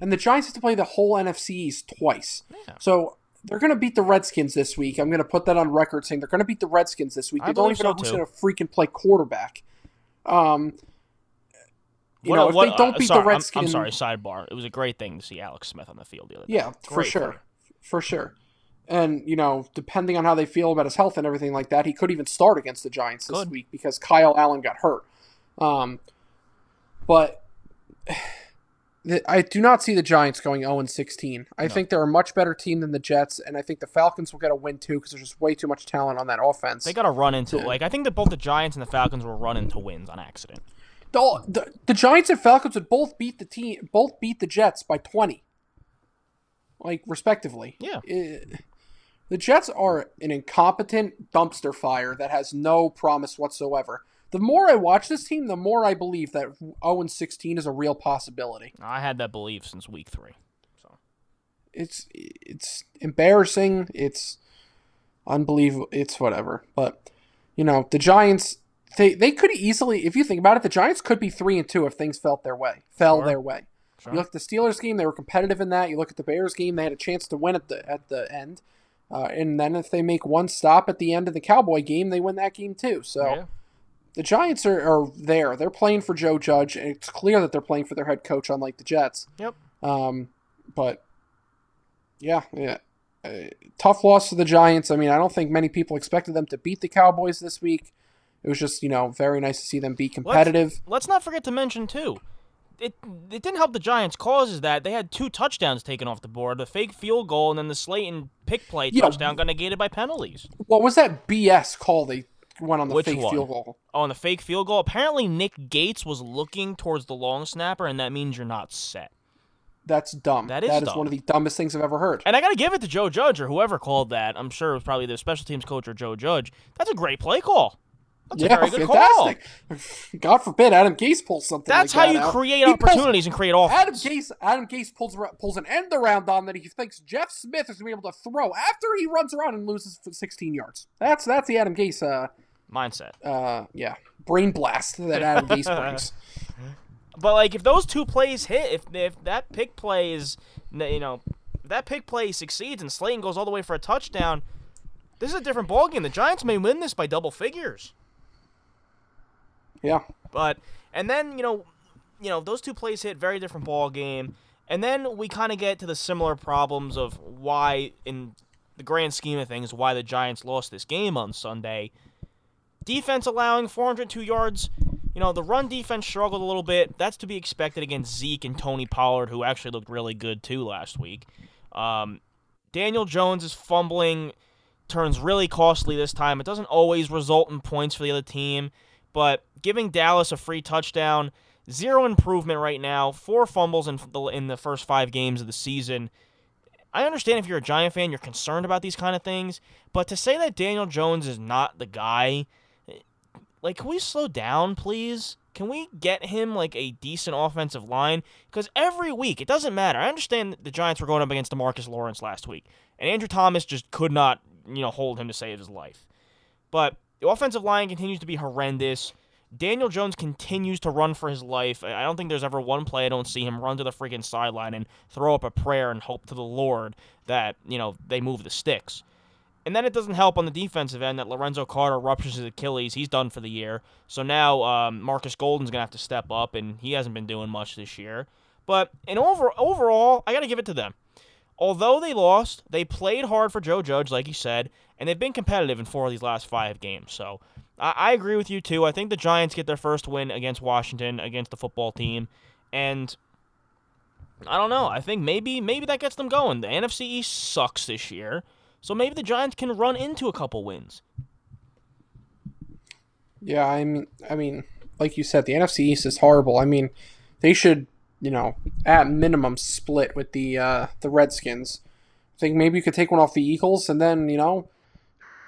and the Giants have to play the whole NFC East twice. Yeah. So they're going to beat the Redskins this week. I'm going to put that on record saying they're going to beat the Redskins this week. They don't even know who's going to freaking play quarterback. Um, you What- know, if what- they don't uh, beat sorry, the I'm- Redskins, I'm, sorry. Sidebar. It was a great thing to see Alex Smith on the field the other day. Yeah, for sure. For sure. And, you know, depending on how they feel about his health and everything like that, he could even start against the Giants this Could. week because Kyle Allen got hurt. Um, but I do not see the Giants going 0 16. I think they're a much better team than the Jets, and I think the Falcons will get a win too because there's just way too much talent on that offense. They got to run into Yeah. like I think that both the Giants and the Falcons will run into wins on accident. the, the, the Giants and Falcons would both beat the team, both beat the Jets by 20, like respectively. Yeah. Eh, the Jets are an incompetent dumpster fire that has no promise whatsoever. The more I watch this team, the more I believe that 0 16 is a real possibility. I had that belief since week three. So It's it's embarrassing. It's unbelievable. It's whatever. But you know, the Giants they they could easily, if you think about it, the Giants could be three and two if things felt their way, fell Sure. their way. Sure. You look at the Steelers game; they were competitive in that. You look at the Bears game; they had a chance to win at the at the end. Uh, and then if they make one stop at the end of the Cowboy game, they win that game too. So yeah. the Giants are, are there. They're playing for Joe Judge, and it's clear that they're playing for their head coach, unlike the Jets. Yep. Um, but yeah, yeah. Uh, tough loss to the Giants. I mean, I don't think many people expected them to beat the Cowboys this week. It was just, you know, very nice to see them be competitive. Let's not forget to mention too. It it didn't help the Giants' causes that they had two touchdowns taken off the board, the fake field goal and then the Slayton pick play Yeah. touchdown got negated by penalties. What was that BS call they went on the Which fake one? field goal? Oh, and the fake field goal. Apparently, Nick Gates was looking towards the long snapper, and that means you're not set. That's dumb. That is that is one of the dumbest things I've ever heard. And I got to give it to Joe Judge or whoever called that. I'm sure it was probably the special teams coach or Joe Judge. That's a great play call. That's yeah, a very good call. fantastic. God forbid Adam Gase pulls something. That's like how that you out. create He pulls- opportunities and create offense. Adam. Gase, Adam Gase pulls pulls an end around on that he thinks Jeff Smith is gonna be able to throw after he runs around and loses 16 yards. That's that's the Adam Gase, uh, Mindset. uh, yeah, brain blast that Adam Gase brings. But like, if those two plays hit, if if that pick play is, you know, if that pick play succeeds and Slayton goes all the way for a touchdown, this is a different ballgame. The Giants may win this by double figures. Yeah, But and then you know, you know those two plays hit very different ball game, and then we kind of get to the similar problems of why, in the grand scheme of things, why the Giants lost this game on Sunday. Defense allowing 402 yards. You know the run defense struggled a little bit. That's to be expected against Zeke and Tony Pollard, who actually looked really good too last week. Um, Daniel Jones is fumbling turns really costly this time. It doesn't always result in points for the other team, but giving Dallas a free touchdown, zero improvement right now, four fumbles in the, in the first five games of the season. I understand if you're a Giant fan, you're concerned about these kind of things, but to say that Daniel Jones is not the guy, like, can we slow down, please? Can we get him like a decent offensive line? Because every week, it doesn't matter. I understand the Giants were going up against Demarcus Lawrence last week, and Andrew Thomas just could not, you know, hold him to save his life. But the offensive line continues to be horrendous. Daniel Jones continues to run for his life. I don't think there's ever one play I don't see him run to the freaking sideline and throw up a prayer and hope to the Lord that, you know, they move the sticks. And then it doesn't help on the defensive end that Lorenzo Carter ruptures his Achilles. He's done for the year. So now um, Marcus Golden's going to have to step up, and he hasn't been doing much this year. But in over, overall, I got to give it to them. Although they lost, they played hard for Joe Judge, like you said, and they've been competitive in four of these last five games. So I, I agree with you, too. I think the Giants get their first win against Washington, against the football team. And I don't know. I think maybe maybe that gets them going. The NFC East sucks this year. So maybe the Giants can run into a couple wins. yeah. I mean, I mean, like you said, the NFC East is horrible. I mean, they should, you know, at minimum split with the uh, the Redskins. I think maybe you could take one off the Eagles, and then you know,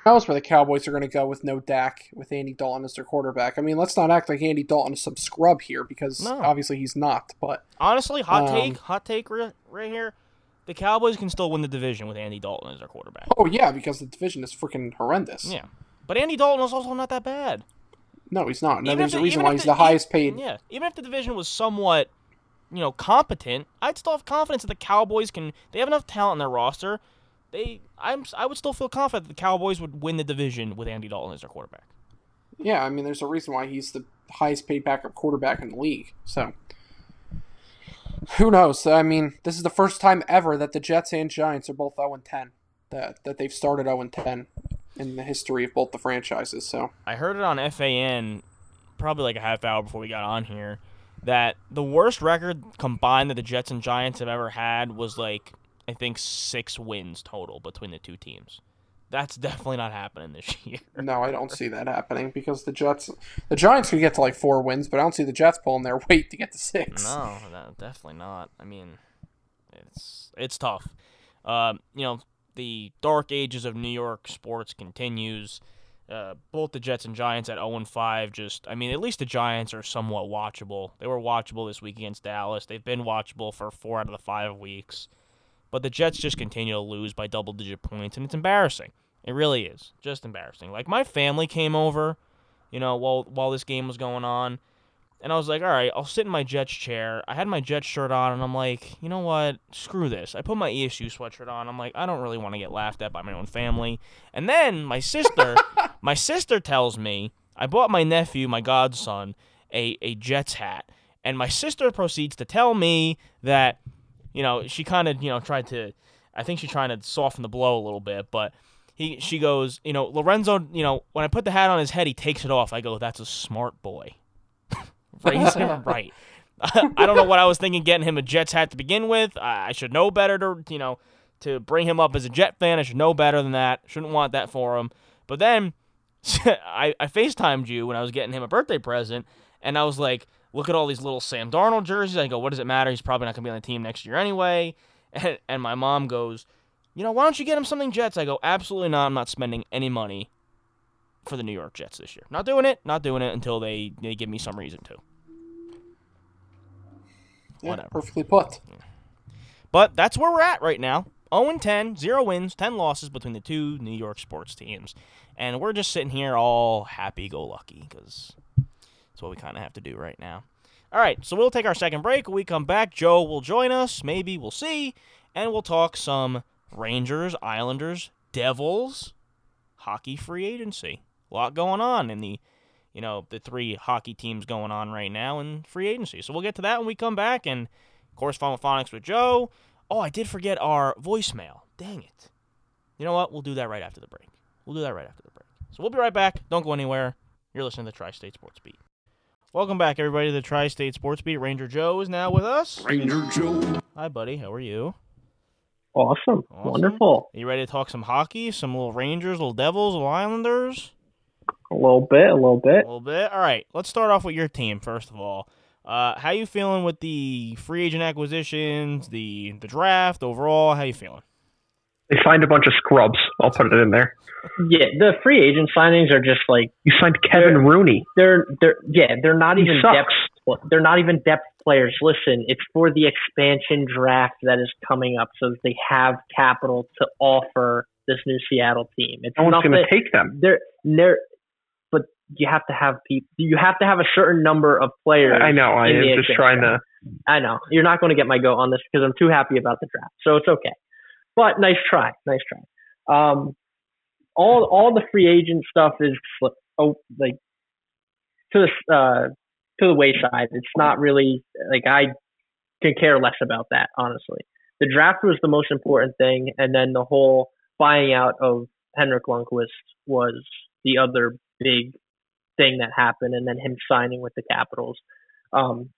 knows where the Cowboys are going to go with no Dak, with Andy Dalton as their quarterback. I mean, let's not act like Andy Dalton is some scrub here because No. obviously he's not. But Honestly, hot Um, take, hot take right, right here. The Cowboys can still win the division with Andy Dalton as their quarterback. oh yeah, because the division is freaking horrendous. Yeah. But Andy Dalton is also not that bad. No, he's not. No, Even there's if a reason why he's the- the highest paid. Yeah. Even if the division was somewhat, you know, competent, I'd still have confidence that the Cowboys can. They have enough talent in their roster. They, I'm, I would still feel confident that the Cowboys would win the division with Andy Dalton as their quarterback. Yeah, I mean, there's a reason why he's the highest paid backup quarterback in the league. So, who knows? I mean, this is the first time ever that the Jets and Giants are both 0 10. That that they've started 0 10 in the history of both the franchises. So, I heard it on FAN probably like a half hour before we got on here that the worst record combined that the Jets and Giants have ever had was like I think six wins total between the two teams. That's definitely not happening this year. no, I don't see that happening because the Jets, the Giants could get to like four wins, but I don't see the Jets pulling their weight to get to six. No, no, definitely not. I mean, it's it's tough. Um, you know, the dark ages of New York sports continues. Uh, both the Jets and Giants at 0 5. Just, I mean, at least the Giants are somewhat watchable. They were watchable this week against Dallas. They've been watchable for four out of the five weeks. But the Jets just continue to lose by double digit points, and it's embarrassing. It really is. Just embarrassing. Like, my family came over, you know, while, while this game was going on. And I was like, all right, I'll sit in my Jets chair. I had my Jets shirt on, and I'm like, you know what? Screw this. I put my ESU sweatshirt on. I'm like, I don't really want to get laughed at by my own family. And then my sister, my sister tells me I bought my nephew, my godson, a, a Jets hat. And my sister proceeds to tell me that you know, she kind of, you know, tried to, I think she's trying to soften the blow a little bit, but he, she goes, you know, Lorenzo, you know, when I put the hat on his head, he takes it off. I go, that's a smart boy. Raise him right. I don't know what I was thinking getting him a Jets hat to begin with. I, I should know better to, you know, to bring him up as a Jet fan. I should know better than that. Shouldn't want that for him. But then I, I FaceTimed you when I was getting him a birthday present, and I was like, look at all these little Sam Darnold jerseys. I go, what does it matter? He's probably not going to be on the team next year anyway. And, and my mom goes, you know, why don't you get him something Jets? I go, absolutely not. I'm not spending any money for the New York Jets this year. Not doing it. Not doing it until they, they give me some reason to. Yeah, Whatever. perfectly put. But that's where we're at right now. 0 10, 0 wins, 10 losses between the two New York sports teams. And we're just sitting here all happy go lucky because what we kind of have to do right now. All right, so we'll take our second break. When we come back, Joe will join us. Maybe we'll see. And we'll talk some Rangers, Islanders, Devils, hockey free agency. A lot going on in the, you know, the three hockey teams going on right now in free agency. So we'll get to that when we come back. And, of course, Final Phonics with Joe. Oh, I did forget our voicemail. Dang it. You know what? We'll do that right after the break. We'll do that right after the break. So we'll be right back. Don't go anywhere. You're listening to Tri State Sports Beat. Welcome back, everybody, to the Tri State Sports Beat. Ranger Joe is now with us. Ranger Joe. Hi, buddy. How are you? Awesome. Awesome. Wonderful. Are you ready to talk some hockey? Some little Rangers, little Devils, little Islanders? A little bit, a little bit. A little bit. All right. Let's start off with your team first of all. Uh, how you feeling with the free agent acquisitions, the the draft overall? How you feeling? They signed a bunch of scrubs. I'll put it in there. Yeah, the free agent signings are just like You signed Kevin Rooney. they're they're yeah, they're not He even sucks. depth they're not even depth players. Listen, it's for the expansion draft that is coming up so that they have capital to offer this new Seattle team. It's No one's going to take them. they're they're but you have to have people you have to have a certain number of players. I know. I am just trying draft. to. I know. You're not going to get my go on this because I'm too happy about the draft. So it's okay. But nice try. Nice try. Um, all all the free agent stuff is oh like to the uh to the wayside. It's not really like I can care less about that honestly. The draft was the most important thing, and then the whole buying out of Henrik Lundqvist was the other big thing that happened, and then him signing with the Capitals. Um,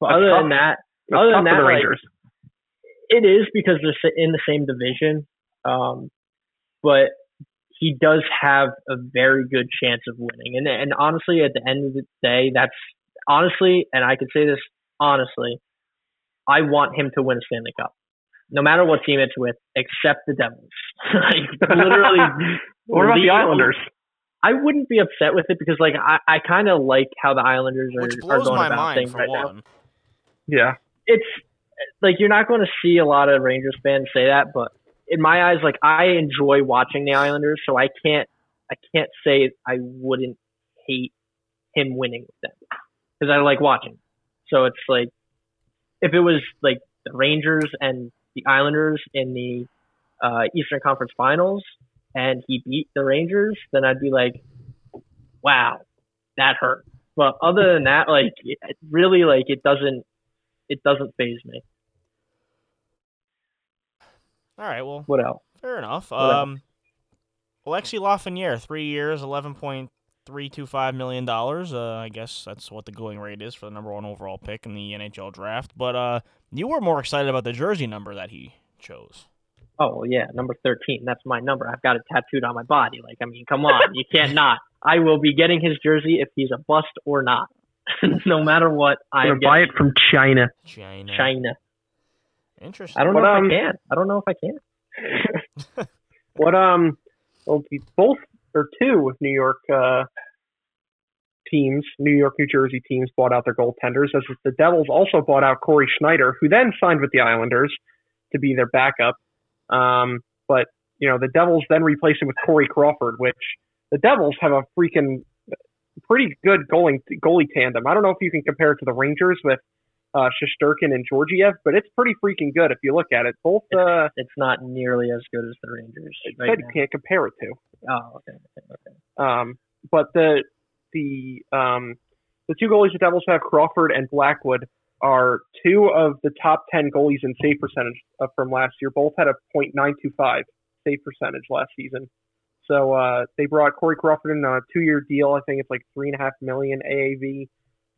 but other tough. than that, other than for the that, like, Rangers. It is because they're in the same division. Um, but he does have a very good chance of winning. And and honestly, at the end of the day, that's honestly, and I can say this honestly, I want him to win a Stanley Cup, no matter what team it's with, except the Devils. like literally. what about the Islanders? I wouldn't be upset with it because like I, I kind of like how the Islanders are, Which are going my about mind things for right now. Yeah. it's like you're not going to see a lot of Rangers fans say that, but in my eyes, like I enjoy watching the Islanders, so I can't I can't say I wouldn't hate him winning with them because I like watching. So it's like if it was like the Rangers and the Islanders in the uh, Eastern Conference Finals and he beat the Rangers, then I'd be like, wow, that hurt. But other than that, like really, like it doesn't it doesn't phase me. All right, well, What else? fair enough. What else? Um, Alexi Lafreniere, three years, eleven point three two five million dollars. Uh, I guess that's what the going rate is for the number one overall pick in the NHL draft. But uh, you were more excited about the jersey number that he chose. Oh well, yeah, number thirteen. That's my number. I've got it tattooed on my body. Like, I mean, come on, you can't not. I will be getting his jersey if he's a bust or not. no matter what, I'm I'm going to buy it from China. China. China. Interesting. I don't know But, if um, I can. I don't know if I can. What, um, well, both or two New York, uh, teams, New York, New Jersey teams bought out their goaltenders, as the Devils also bought out Cory Schneider, who then signed with the Islanders to be their backup. Um, but, you know, the Devils then replaced him with Corey Crawford, which the Devils have a freaking pretty good goalie, goalie tandem. I don't know if you can compare it to the Rangers with uh, Shesterkin and Georgiev, but it's pretty freaking good if you look at it. Both, uh, It's not nearly as good as the Rangers right said you can't compare it to. Oh, okay, okay, okay. Um, but the the um, the two goalies the Devils have, Crawford and Blackwood, are two of the top 10 goalies in save percentage uh, from last year. Both had a .925 save percentage last season. So uh, they brought Corey Crawford in on a two-year deal. I think it's like three and a half million AAV.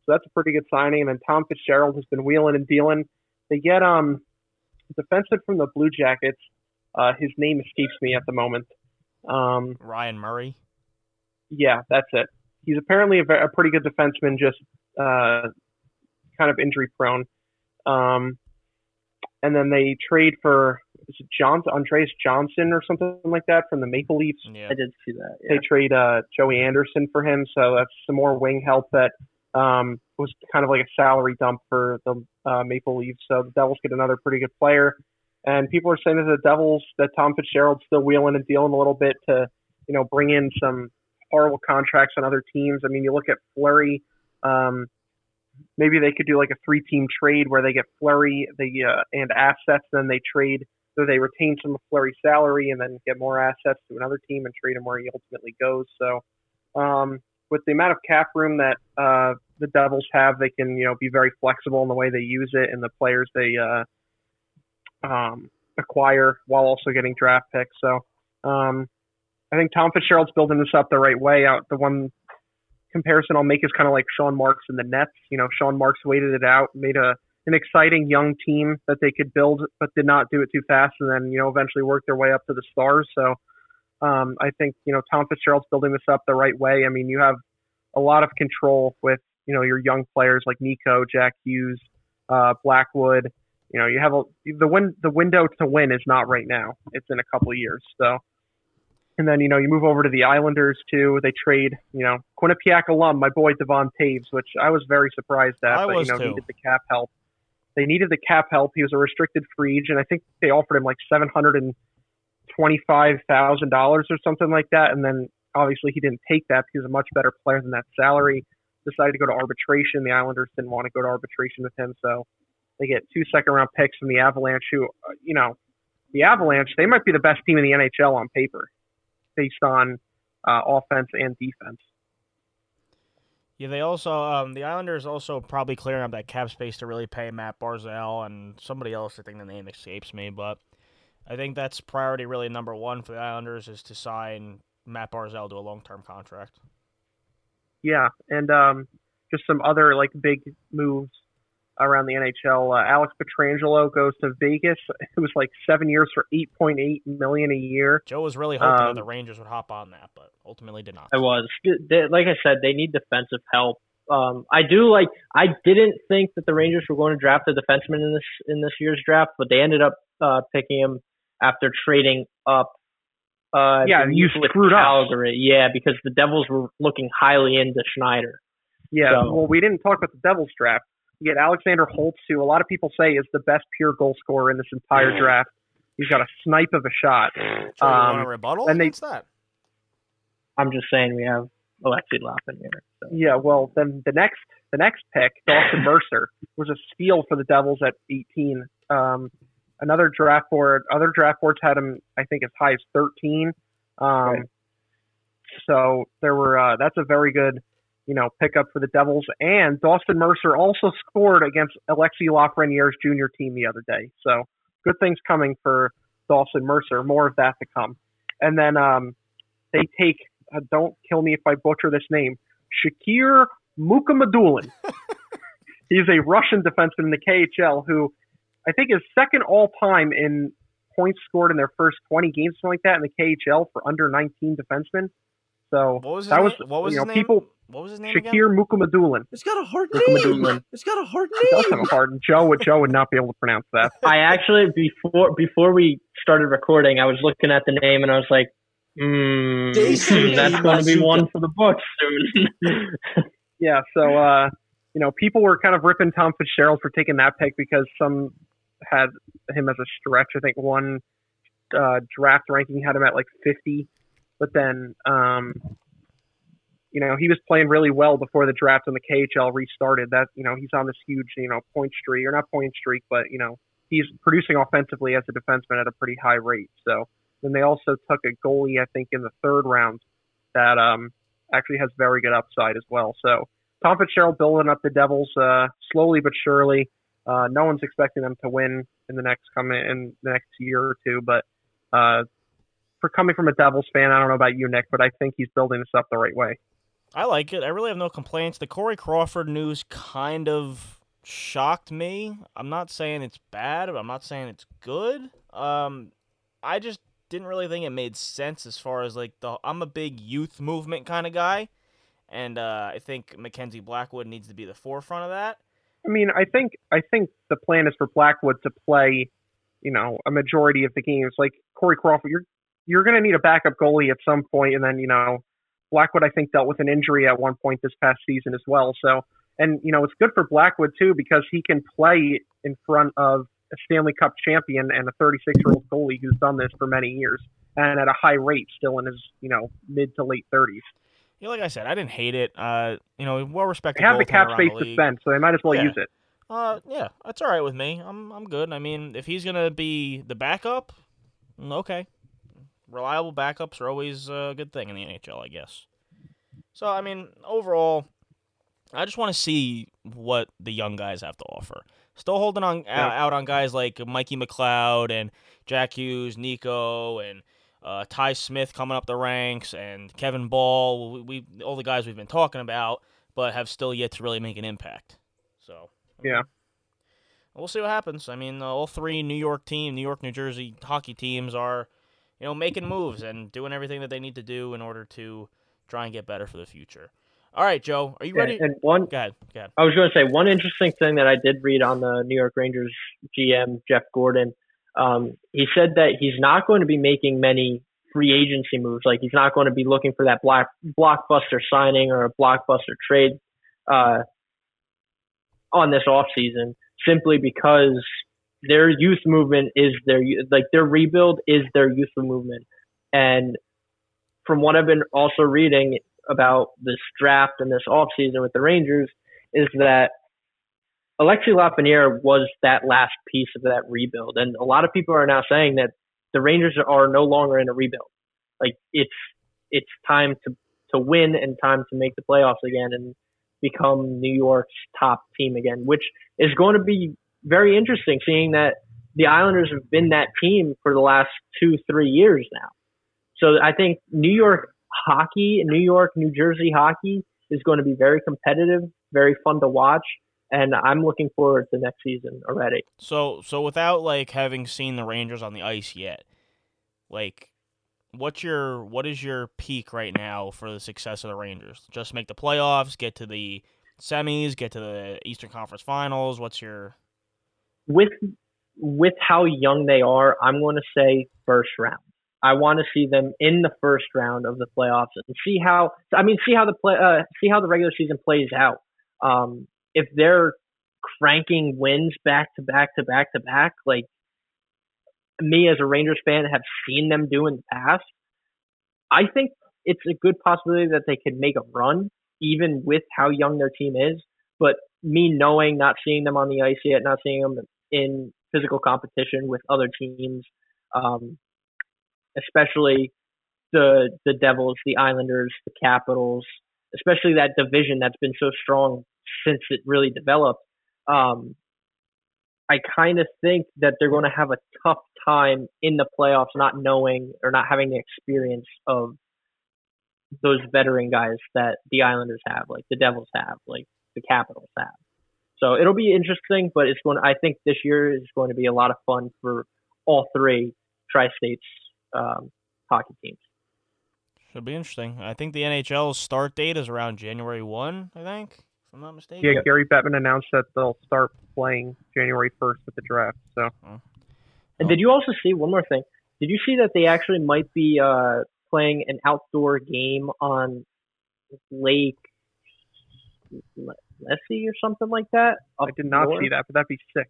So that's a pretty good signing. And then Tom Fitzgerald has been wheeling and dealing. They get um defenseman from the Blue Jackets. Uh, his name escapes me at the moment. Um, Ryan Murray. yeah, that's it. He's apparently a, a pretty good defenseman, just uh, kind of injury prone. Um, and then they trade for Johnsson, Andreas Johnsson or something like that from the Maple Leafs. Yeah. I did see that. They trade uh, Joey Anderson for him, so that's some more wing help that um, was kind of like a salary dump for the uh, Maple Leafs. So the Devils get another pretty good player, and people are saying that the Devils that Tom Fitzgerald's still wheeling and dealing a little bit to you know bring in some horrible contracts on other teams. I mean, you look at Fleury. Um, maybe they could do like a three-team trade where they get Fleury the uh, and assets, then they trade so they retain some of Fleury's salary and then get more assets to another team and trade him where he ultimately goes. So, um, with the amount of cap room that uh, the Devils have, they can you know be very flexible in the way they use it and the players they uh, um, acquire while also getting draft picks. So, um, I think Tom Fitzgerald's building this up the right way. Out the one comparison I'll make is kind of like Sean Marks and the Nets. You know, Sean Marks waited it out, made a an exciting young team that they could build, but did not do it too fast, and then you know eventually work their way up to the stars. So um, I think you know Tom Fitzgerald's building this up the right way. I mean, you have a lot of control with you know your young players like Nico, Jack Hughes, uh, Blackwood. You know, you have a, the win the window to win is not right now. It's in a couple of years. So. And then, you know, you move over to the Islanders too. They trade, you know, Quinnipiac alum, my boy Devon Toews, which I was very surprised at, I but was you know, too. needed the cap help. They needed the cap help. He was a restricted free agent. I think they offered him like seven hundred and twenty-five thousand dollars or something like that. And then obviously he didn't take that because a much better player than that salary. Decided to go to arbitration. The Islanders didn't want to go to arbitration with him, so they get two second-round picks from the Avalanche. Who, uh, you know, the Avalanche, they might be the best team in the NHL on paper, based on uh, offense and defense. Yeah, they also um, the Islanders also probably clearing up that cap space to really pay Matt Barzal and somebody else. I think the name escapes me, but I think that's priority really number one for the Islanders is to sign Matt Barzal to a long term contract. Yeah, and um, just some other like big moves around the NHL. Uh, Alex Pietrangelo goes to Vegas. It was like seven years for eight point eight million a year. Joe was really hoping Um, the Rangers would hop on that, but ultimately did not. I was. Like I said, they need defensive help. Um, I do like. I didn't think that the Rangers were going to draft a defenseman in this in this year's draft, but they ended up uh, picking him after trading up. Uh, Yeah, you with screwed up. Yeah, because the Devils were looking highly into Schneider. Yeah, So- well, we didn't talk about the Devils draft. You get Alexander Holtz, who a lot of people say is the best pure goal scorer in this entire draft. He's got a snipe of a shot. Joe, you want Um, a rebuttal and they- against that? I'm just saying we have Alexi Lappin here. So. Yeah, well, then the next the next pick, Dawson Mercer, was a steal for the Devils at 18. Um, another draft board, other draft boards had him, I think, as high as 13. Um, Right. So there were uh, that's a very good, you know, pickup for the Devils. And Dawson Mercer also scored against Alexi Lafreniere's junior team the other day. So good things coming for Dawson Mercer. More of that to come. And then um, they take. Uh, don't kill me if I butcher this name. Shakir Mukhamadullin. He's a Russian defenseman in the KHL who I think is second all time in points scored in their first 20 games, something like that, in the KHL for under 19 defensemen. So What was his that name? was what was you his know name? people what was his name again? Shakir Mukhamadullin. It's got a hard Mukhamadullin. name. It's got a hard It does have name. a hard. name. Joe would Joe would not be able to pronounce that. I actually before before we started recording, I was looking at the name and I was like, mm, Daisy that's going to be one for the books soon. Yeah, so uh, you know, people were kind of ripping Tom Fitzgerald for taking that pick because some had him as a stretch. I think one uh, draft ranking had him at like 50, but then um, you know he was playing really well before the draft and the KHL restarted. That you know he's on this huge you know point streak or not point streak, but you know he's producing offensively as a defenseman at a pretty high rate. So then they also took a goalie I think in the third round that um, actually has very good upside as well. So Tom Fitzgerald building up the Devils uh, slowly but surely. Uh, no one's expecting them to win in the next coming in the next year or two, but uh, for coming from a Devils fan, I don't know about you, Nick, but I think he's building this up the right way. I like it. I really have no complaints. The Corey Crawford news kind of shocked me. I'm not saying it's bad, but I'm not saying it's good. Um, I just didn't really think it made sense as far as like the. I'm a big youth movement kind of guy, and uh, I think Mackenzie Blackwood needs to be the forefront of that. I mean, I think I think the plan is for Blackwood to play, you know, a majority of the games. Like Corey Crawford, you're you're going to need a backup goalie at some point, and then you know, Blackwood I think dealt with an injury at one point this past season as well. So, and you know, it's good for Blackwood too because he can play in front of a Stanley Cup champion and a 36 year old goalie who's done this for many years and at a high rate, still in his you know mid to late 30s. Yeah, like I said, I didn't hate it. Uh, you know, well respected. They have the cap space the to spend, so they might as well Yeah. use it. Uh, yeah, that's all right with me. I'm I'm good. I mean, if he's gonna be the backup, mm, okay. Reliable backups are always a good thing in the NHL, I guess. So I mean, overall, I just want to see what the young guys have to offer. Still holding on Yeah. uh, out on guys like Mikey McLeod and Jack Hughes, Nico, and uh, Ty Smith coming up the ranks, and Kevin Bahl. We, we all the guys we've been talking about, but have still yet to really make an impact. So Yeah. we'll see what happens. I mean, uh, all three New York team, New York, New Jersey hockey teams are, you know, making moves and doing everything that they need to do in order to try and get better for the future. All right, Joe, are you ready? and one, Go ahead. Go ahead. I was going to say one interesting thing that I did read on the New York Rangers GM Jeff Gorton. Um, he said that he's not going to be making many free agency moves. Like he's not going to be looking for that black blockbuster signing or a blockbuster trade uh, on this offseason simply because their youth movement is their like their rebuild is their youth movement. And from what I've been also reading about this draft and this offseason with the Rangers is that Alexi Lafreniere was that last piece of that rebuild. And a lot of people are now saying that the Rangers are no longer in a rebuild. Like it's it's time to to win and time to make the playoffs again and become New York's top team again, which is going to be very interesting seeing that the Islanders have been that team for the last two, three years now. So I think New York hockey, New York, New Jersey hockey is going to be very competitive, very fun to watch, and I'm looking forward to next season already. So, so without like having seen the Rangers on the ice yet, like, what's your what is your peak right now for the success of the Rangers? Just make the playoffs, get to the semis, get to the Eastern Conference Finals. What's your With with how young they are, I'm going to say first round. I want to see them in the first round of the playoffs and see how I mean see how the play uh, see how the regular season plays out. Um, if they're cranking wins back to back to back to back, like me as a Rangers fan have seen them do in the past, I think it's a good possibility that they could make a run, even with how young their team is. But me knowing, not seeing them on the ice yet, not seeing them in physical competition with other teams, um, especially the the Devils, the Islanders, the Capitals, especially that division that's been so strong since it really developed. Um, I kind of think that they're going to have a tough time in the playoffs, not knowing or not having the experience of those veteran guys that the Islanders have, like the Devils have, like the Capitals have. So it'll be interesting, but it's going. I think this year is going to be a lot of fun for all three tri-states um, hockey teams. should be interesting. I think the NHL start date is around January one. I think, if I'm not mistaken. Yeah, Gary Bettman announced that they'll start playing January 1st with the draft. So And did you also see one more thing? Did you see that they actually might be uh, playing an outdoor game on Lake Leslie or something like that? I did not north? see that, but that'd be sick.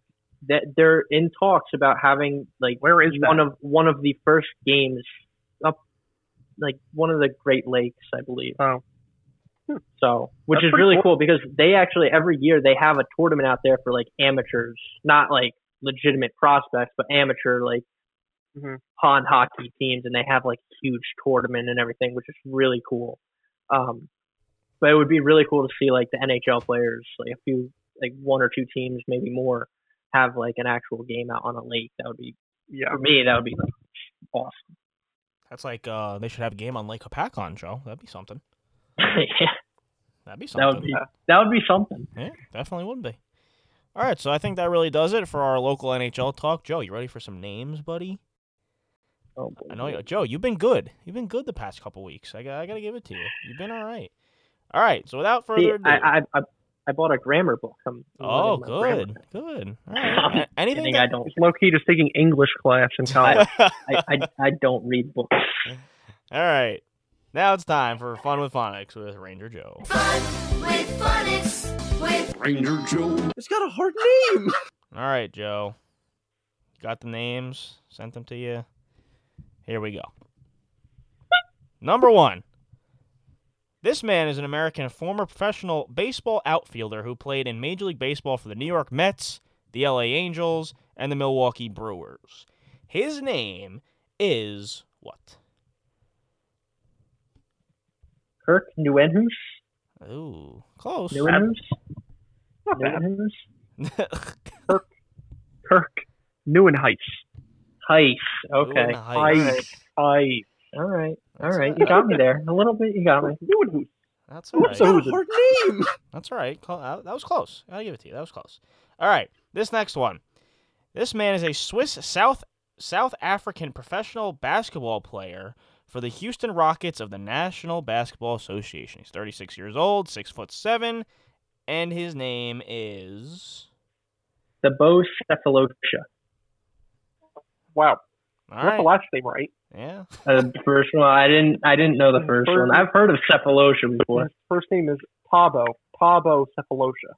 That they're in talks about having like Where is one that? of one of the first games up like one of the Great Lakes, I believe. Oh. So, which That's is really cool. cool because they actually every year they have a tournament out there for like amateurs, not like legitimate prospects, but amateur like Mhm. pond hockey teams, and they have like huge tournament and everything, which is really cool. Um, but it would be really cool to see like the NHL players, like a few, like one or two teams, maybe more, have like an actual game out on a lake. That would be Yeah. for me. That would be like awesome. That's like uh, they should have a game on Lake Hopatcong, Joe. That'd be something. yeah, That'd be something. that something. would be that would be something. Yeah, definitely would be. All right, so I think that really does it for our local NHL talk. Joe, you ready for some names, buddy? Oh, boy. I know, you, Joe. You've been good. You've been good the past couple weeks. I, got- I gotta give it to you. You've been all right. All right. So without See, further ado, I, I I I bought a grammar book. I'm, I'm oh, learning my grammar. good, good. All right. A- Anything Anything that- I don't He's low key just taking English class in college. I, I I don't read books. All right. Now it's time for Fun with Phonics with Ranger Joe. with phonics with Ranger Joe. It's got a hard name. All right, Joe. Got the names? Sent them to you. Here we go. Number one. This man is an American former professional baseball outfielder who played in Major League Baseball for the New York Mets, the LA Angels, and the Milwaukee Brewers. His name is what? Kirk Nuenhus. Ooh, close. Nuenhus. Not bad. Nuenhus. Kirk Neuenheis. Heist. Okay. Neuenheis. I All right. All That's right. You got me there. A little bit. You got me. Nieuwenhuis. That's all right. So who's it? hard name. That's all right. Uh, That was close. I'll give it to you. That was close. All right. This next one. This man is a Swiss South South African professional basketball player for the Houston Rockets of the National Basketball Association. He's 36 years old, six foot seven, and his name is. Thabo Sefolosha. Wow. All Got the last name right. Yeah. Uh, the first one. I didn't. I didn't know the first one. I've heard of Sefolosha before. His first name is Thabo. Thabo Sefolosha.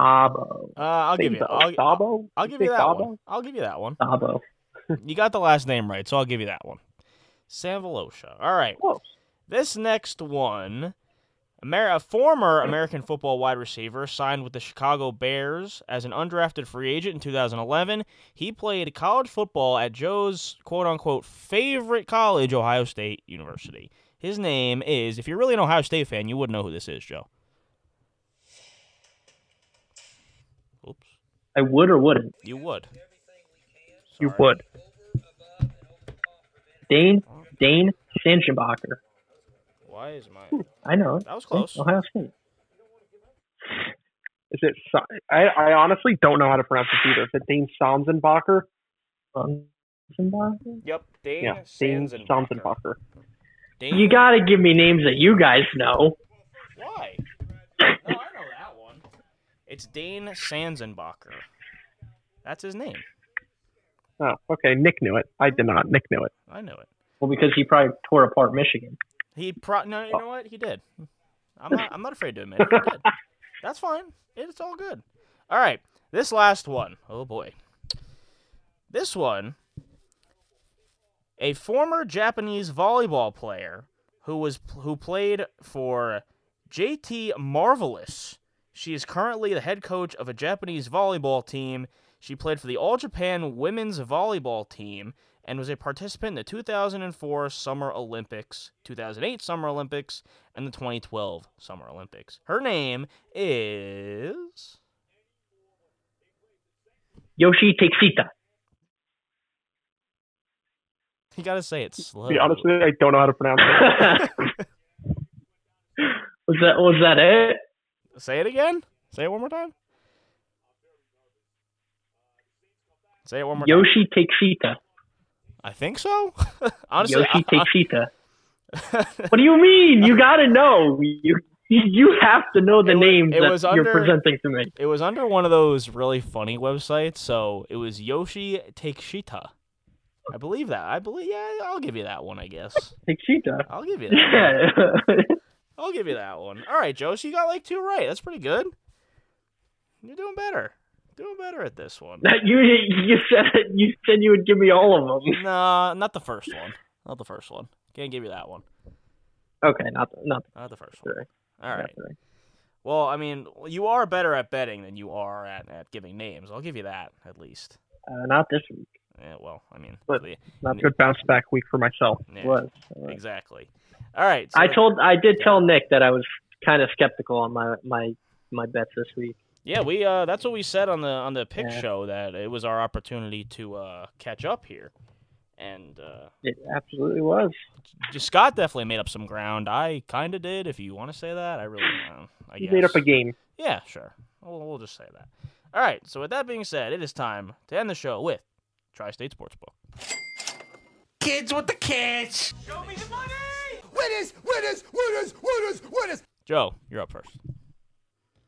Abo. Uh, I'll give you. Think so. I'll, Tabo? I'll You give you that Tabo? one. I'll give you that one. Abo. You got the last name right, so I'll give you that one. samvelosha All right. Close. This next one, Amer- a former American football wide receiver signed with the Chicago Bears as an undrafted free agent in 2011. He played college football at Joe's quote unquote favorite college, Ohio State University. His name is, if you're really an Ohio State fan, you would know who this is, Joe. Oops. I would or wouldn't. You would. You would. Dane. Dane Sanchenbacher. Why is my. Hmm, I know. That was close. Ohio State. Is it? I, I honestly don't know how to pronounce it either. Is it Dane Samsenbacher? Sanchenbacher? Yep. Dane Yeah, Dane Sanzenbacher. Dane- You gotta give me names that you guys know. Why? No, oh, I know that one. It's Dane Sanzenbacher. That's his name. Oh, okay. Nick knew it. I did not. Nick knew it. I knew it. Well, because he probably tore apart Michigan. He pro no, you oh. know what? He did. I'm not I'm not afraid to admit it. That's fine. It's all good. All right. This last one. Oh boy. This one a former Japanese volleyball player who was who played for JT Marvelous. She is currently the head coach of a Japanese volleyball team. She played for the All Japan women's volleyball team and was a participant in the 2004 Summer Olympics, 2008 Summer Olympics, and the 2012 Summer Olympics. Her name is Yoshi Takeshita. you got to say it slow. To be honest with you, I don't know how to pronounce it. was that was that it? Say it again. Say it one more time. Say it one more time. Yoshi Takeshita. I think so. Honestly, Yoshi I- Takeshita. What do you mean? You gotta know. You you have to know the It wa- names it that was you're under- presenting to me. it was under one of those really funny websites, so it was Yoshi Takeshita. I believe that. I believe. Yeah, I'll give you that one. I guess. Takeshita. I'll give you that. Yeah. I'll give you that one. All right, Joe. So you got like two right. That's pretty good. You're doing better. Doing better at this one. you you said you said you would give me all of them. nah, not the first one. Not the first one. Can't give you that one. Okay, not the, not Not the first one. the, All not Well, I mean, you are better at betting than you are at, at giving names. I'll give you that at least. uh, not this week. Yeah, well, I mean, But- the- Not good bounce back week for myself. yeah, Was. was. exactly. All right. so I told I did tell Nick that I was kind of skeptical on my my my bets this week. Yeah, we uh that's what we said on the on the pick Yeah. show that it was our opportunity to uh catch up here. And uh It absolutely was. j- Scott definitely made up some ground. I kind of did if you want to say that. I really uh, I He guess. made up a game. Yeah, sure. We'll, we'll just say that. All right. So with that being said, it is time to end the show with Tri-State Sportsbook. Kids with the kids. Show me the money. Winners, winners, winners, winners, winners. Joe, you're up first.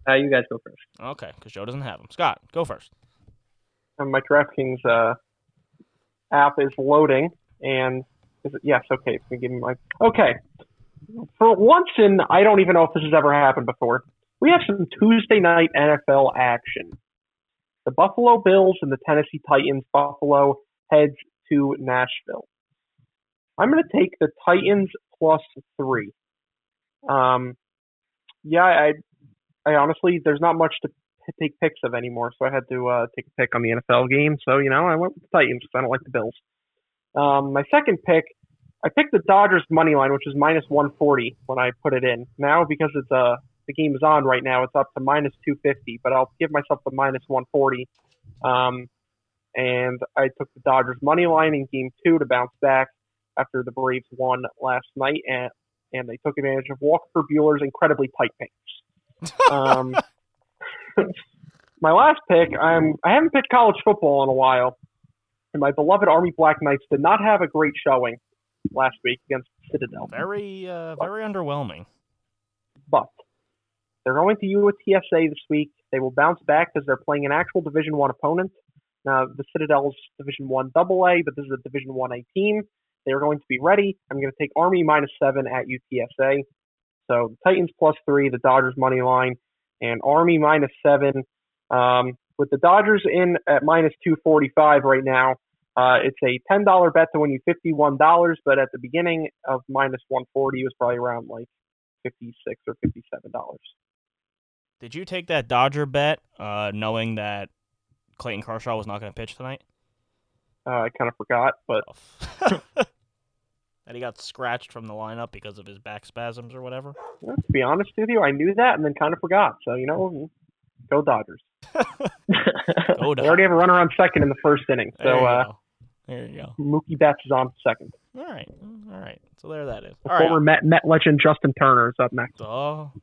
Uh, you guys go first. Okay, because Joe doesn't have them. Scott, go first. And my DraftKings uh, app is loading, and is it, yes, okay, it's gonna give me my okay. For once in, I don't even know if this has ever happened before. We have some Tuesday night NFL action. The Buffalo Bills and the Tennessee Titans. Buffalo heads to Nashville. I'm going to take the Titans plus three. Um, yeah, I, I honestly, there's not much to take picks of anymore, so I had to uh, take a pick on the NFL game. So you know, I went with the Titans because I don't like the Bills. Um, my second pick, I picked the Dodgers money line, which is minus 140 when I put it in. Now because it's uh the game is on right now, it's up to minus 250, but I'll give myself the minus 140. Um, and I took the Dodgers money line in game two to bounce back after the Braves won last night, and and they took advantage of Walker Buehler's incredibly tight pants. Um, my last pick, I'm I haven't picked college football in a while, and my beloved Army Black Knights did not have a great showing last week against Citadel. Very, uh, very underwhelming. but they're going to UTSA this week. They will bounce back because they're playing an actual Division One opponent. Now the Citadel's Division One Double A, but this is a Division One A team. They are going to be ready. I'm going to take Army minus seven at UTSA. So the Titans plus three, the Dodgers money line, and Army minus seven. Um, with the Dodgers in at minus 245 right now, uh, it's a $10 bet to win you $51, but at the beginning of minus 140, it was probably around like 56 or 57 dollars. Did you take that Dodger bet, uh, knowing that Clayton Kershaw was not going to pitch tonight? Uh, I kind of forgot, but that he got scratched from the lineup because of his back spasms or whatever. know, to be honest with you, I knew that and then kind of forgot. So you know, go Dodgers. Go They already have a runner on second in the first inning, So There you uh, go. There you go. Mookie Betts is on second. All right, all right. So there that is. The All right. former Met Met legend Justin Turner is up next. Oh.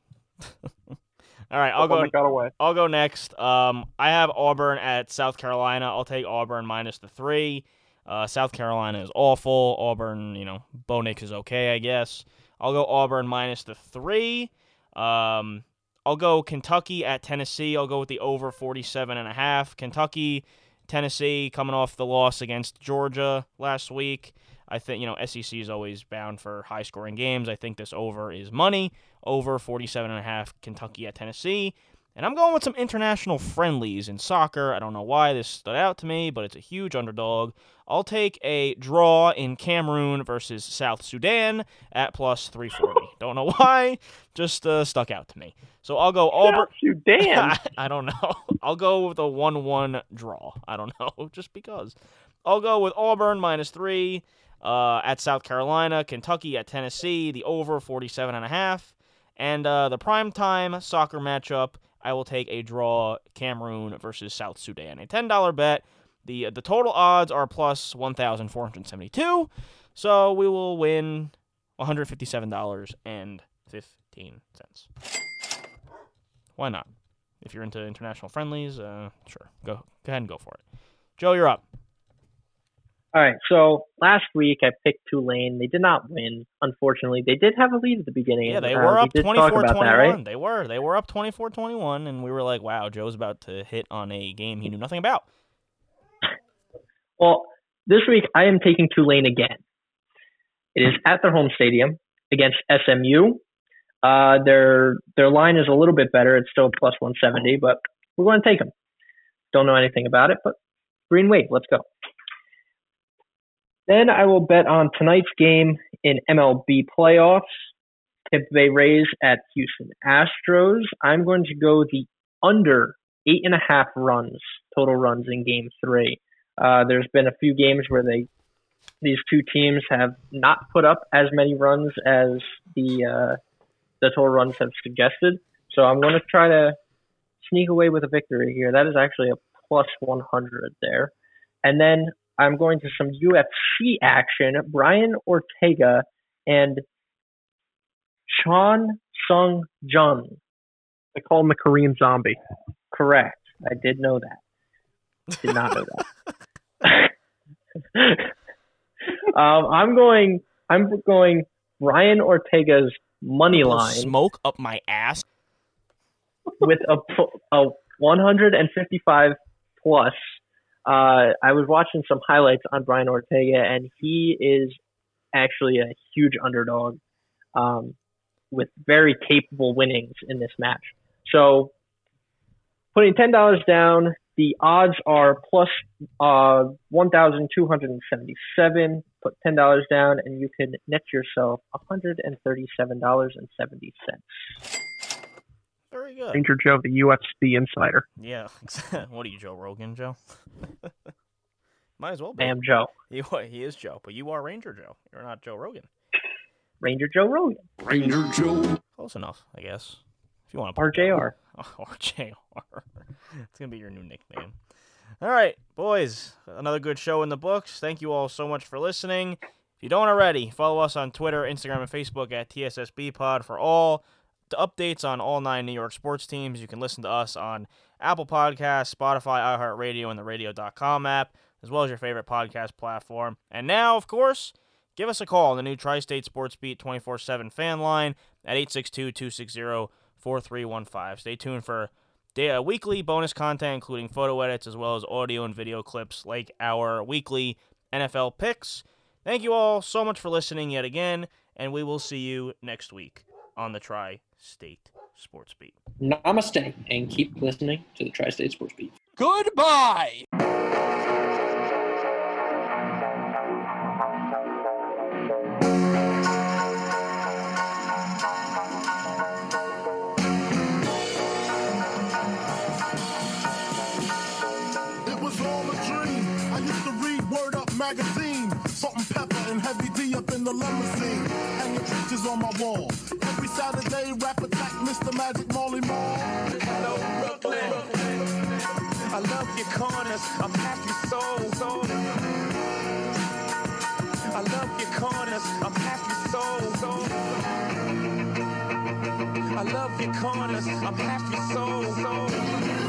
All right, I'll The go. that got away. I'll go next. Um, I have Auburn at South Carolina. I'll take Auburn minus the three. Uh, South Carolina is awful. Auburn, you know, Bo Nix is okay, I guess. I'll go Auburn minus the three. Um, I'll go Kentucky at Tennessee. I'll go with the over 47 and a half. Kentucky, Tennessee coming off the loss against Georgia last week. I think, you know, SEC is always bound for high scoring games. I think this over is money. Over 47 and a half Kentucky at Tennessee. And I'm going with some international friendlies in soccer. I don't know why this stood out to me, but it's a huge underdog. I'll take a draw in Cameroon versus South Sudan at plus 340. don't know why, just uh, stuck out to me. So I'll go Auburn. Sudan. I don't know. I'll go with a 1 1 draw. I don't know, just because. I'll go with Auburn minus three uh, at South Carolina, Kentucky at Tennessee, the over 47 and a half. And uh, the primetime soccer matchup, I will take a draw Cameroon versus South Sudan. A $10 bet. The the total odds are plus 1,472. So we will win $157.15. Why not? If you're into international friendlies, uh, sure. Go go ahead and go for it. Joe, you're up. All right. So last week I picked Tulane. They did not win, unfortunately. They did have a lead at the beginning. Yeah, the they were We up did talk 24 about 21. right? They were. They were up 24 21, and we were like, wow, Joe's about to hit on a game he knew nothing about. Well, this week I am taking Tulane again. It is at their home stadium against SMU. Uh, their their line is a little bit better. It's still plus 170, but we're going to take them. Don't know anything about it, but green wave. Let's go. Then I will bet on tonight's game in MLB playoffs. Tampa Bay Rays at Houston Astros. I'm going to go the under eight and a half runs total runs in Game Three. Uh, there's been a few games where they these two teams have not put up as many runs as the uh, the total runs have suggested. So I'm going to try to sneak away with a victory here. That is actually a plus 100 there. And then I'm going to some UFC action. Brian Ortega and Chan Sung Jung. They call him the Korean zombie. Correct. I did know that. Did not know that. um, I'm going. I'm going. Brian Ortega's money line Smoke up my ass. with a a 155 plus. Uh, I was watching some highlights on Brian Ortega, and he is actually a huge underdog, um, with very capable winnings in this match. So, putting ten dollars down, the odds are plus uh, 1,277. Put ten dollars down, and you can net yourself 137 dollars and seventy cents. Very good. Ranger Joe, the UFC insider. Yeah. what are you, Joe Rogan, Joe? Might as well be. I am Joe, You, he is Joe, but you are Ranger Joe. You're not Joe Rogan. Ranger Joe Rogan, Ranger Joe. Close enough, I guess. If you want to RJR. RJR. it's gonna be your new nickname. All right, boys. Another good show in the books. Thank you all so much for listening. If you don't already, follow us on Twitter, Instagram, and Facebook at TSSB Pod for all the updates on all nine New York sports teams. You can listen to us on Apple Podcasts, Spotify, iHeartRadio, and the Radio.com app, as well as your favorite podcast platform. And now, of course, give us a call on the new Tri-State Sports Beat 24/7 fan line at 862-260-4315. Stay tuned for day, uh, weekly bonus content, including photo edits as well as audio and video clips, like our weekly NFL picks. Thank you all so much for listening yet again, and we will see you next week on the Tri-State Sports Beat. Namaste, and keep listening to the Tri-State Sports Beat. Goodbye. It was all a dream. I used to read Word Up magazine. Salt and Pepa and heavy D up in the limousine. Hanging pictures on my wall. Mr. Magic Marley Marl. Hello, Brooklyn. I love your corners. I'm half your soul. I love your corners. I'm half your soul. soul. I love your corners. I'm half your soul. soul.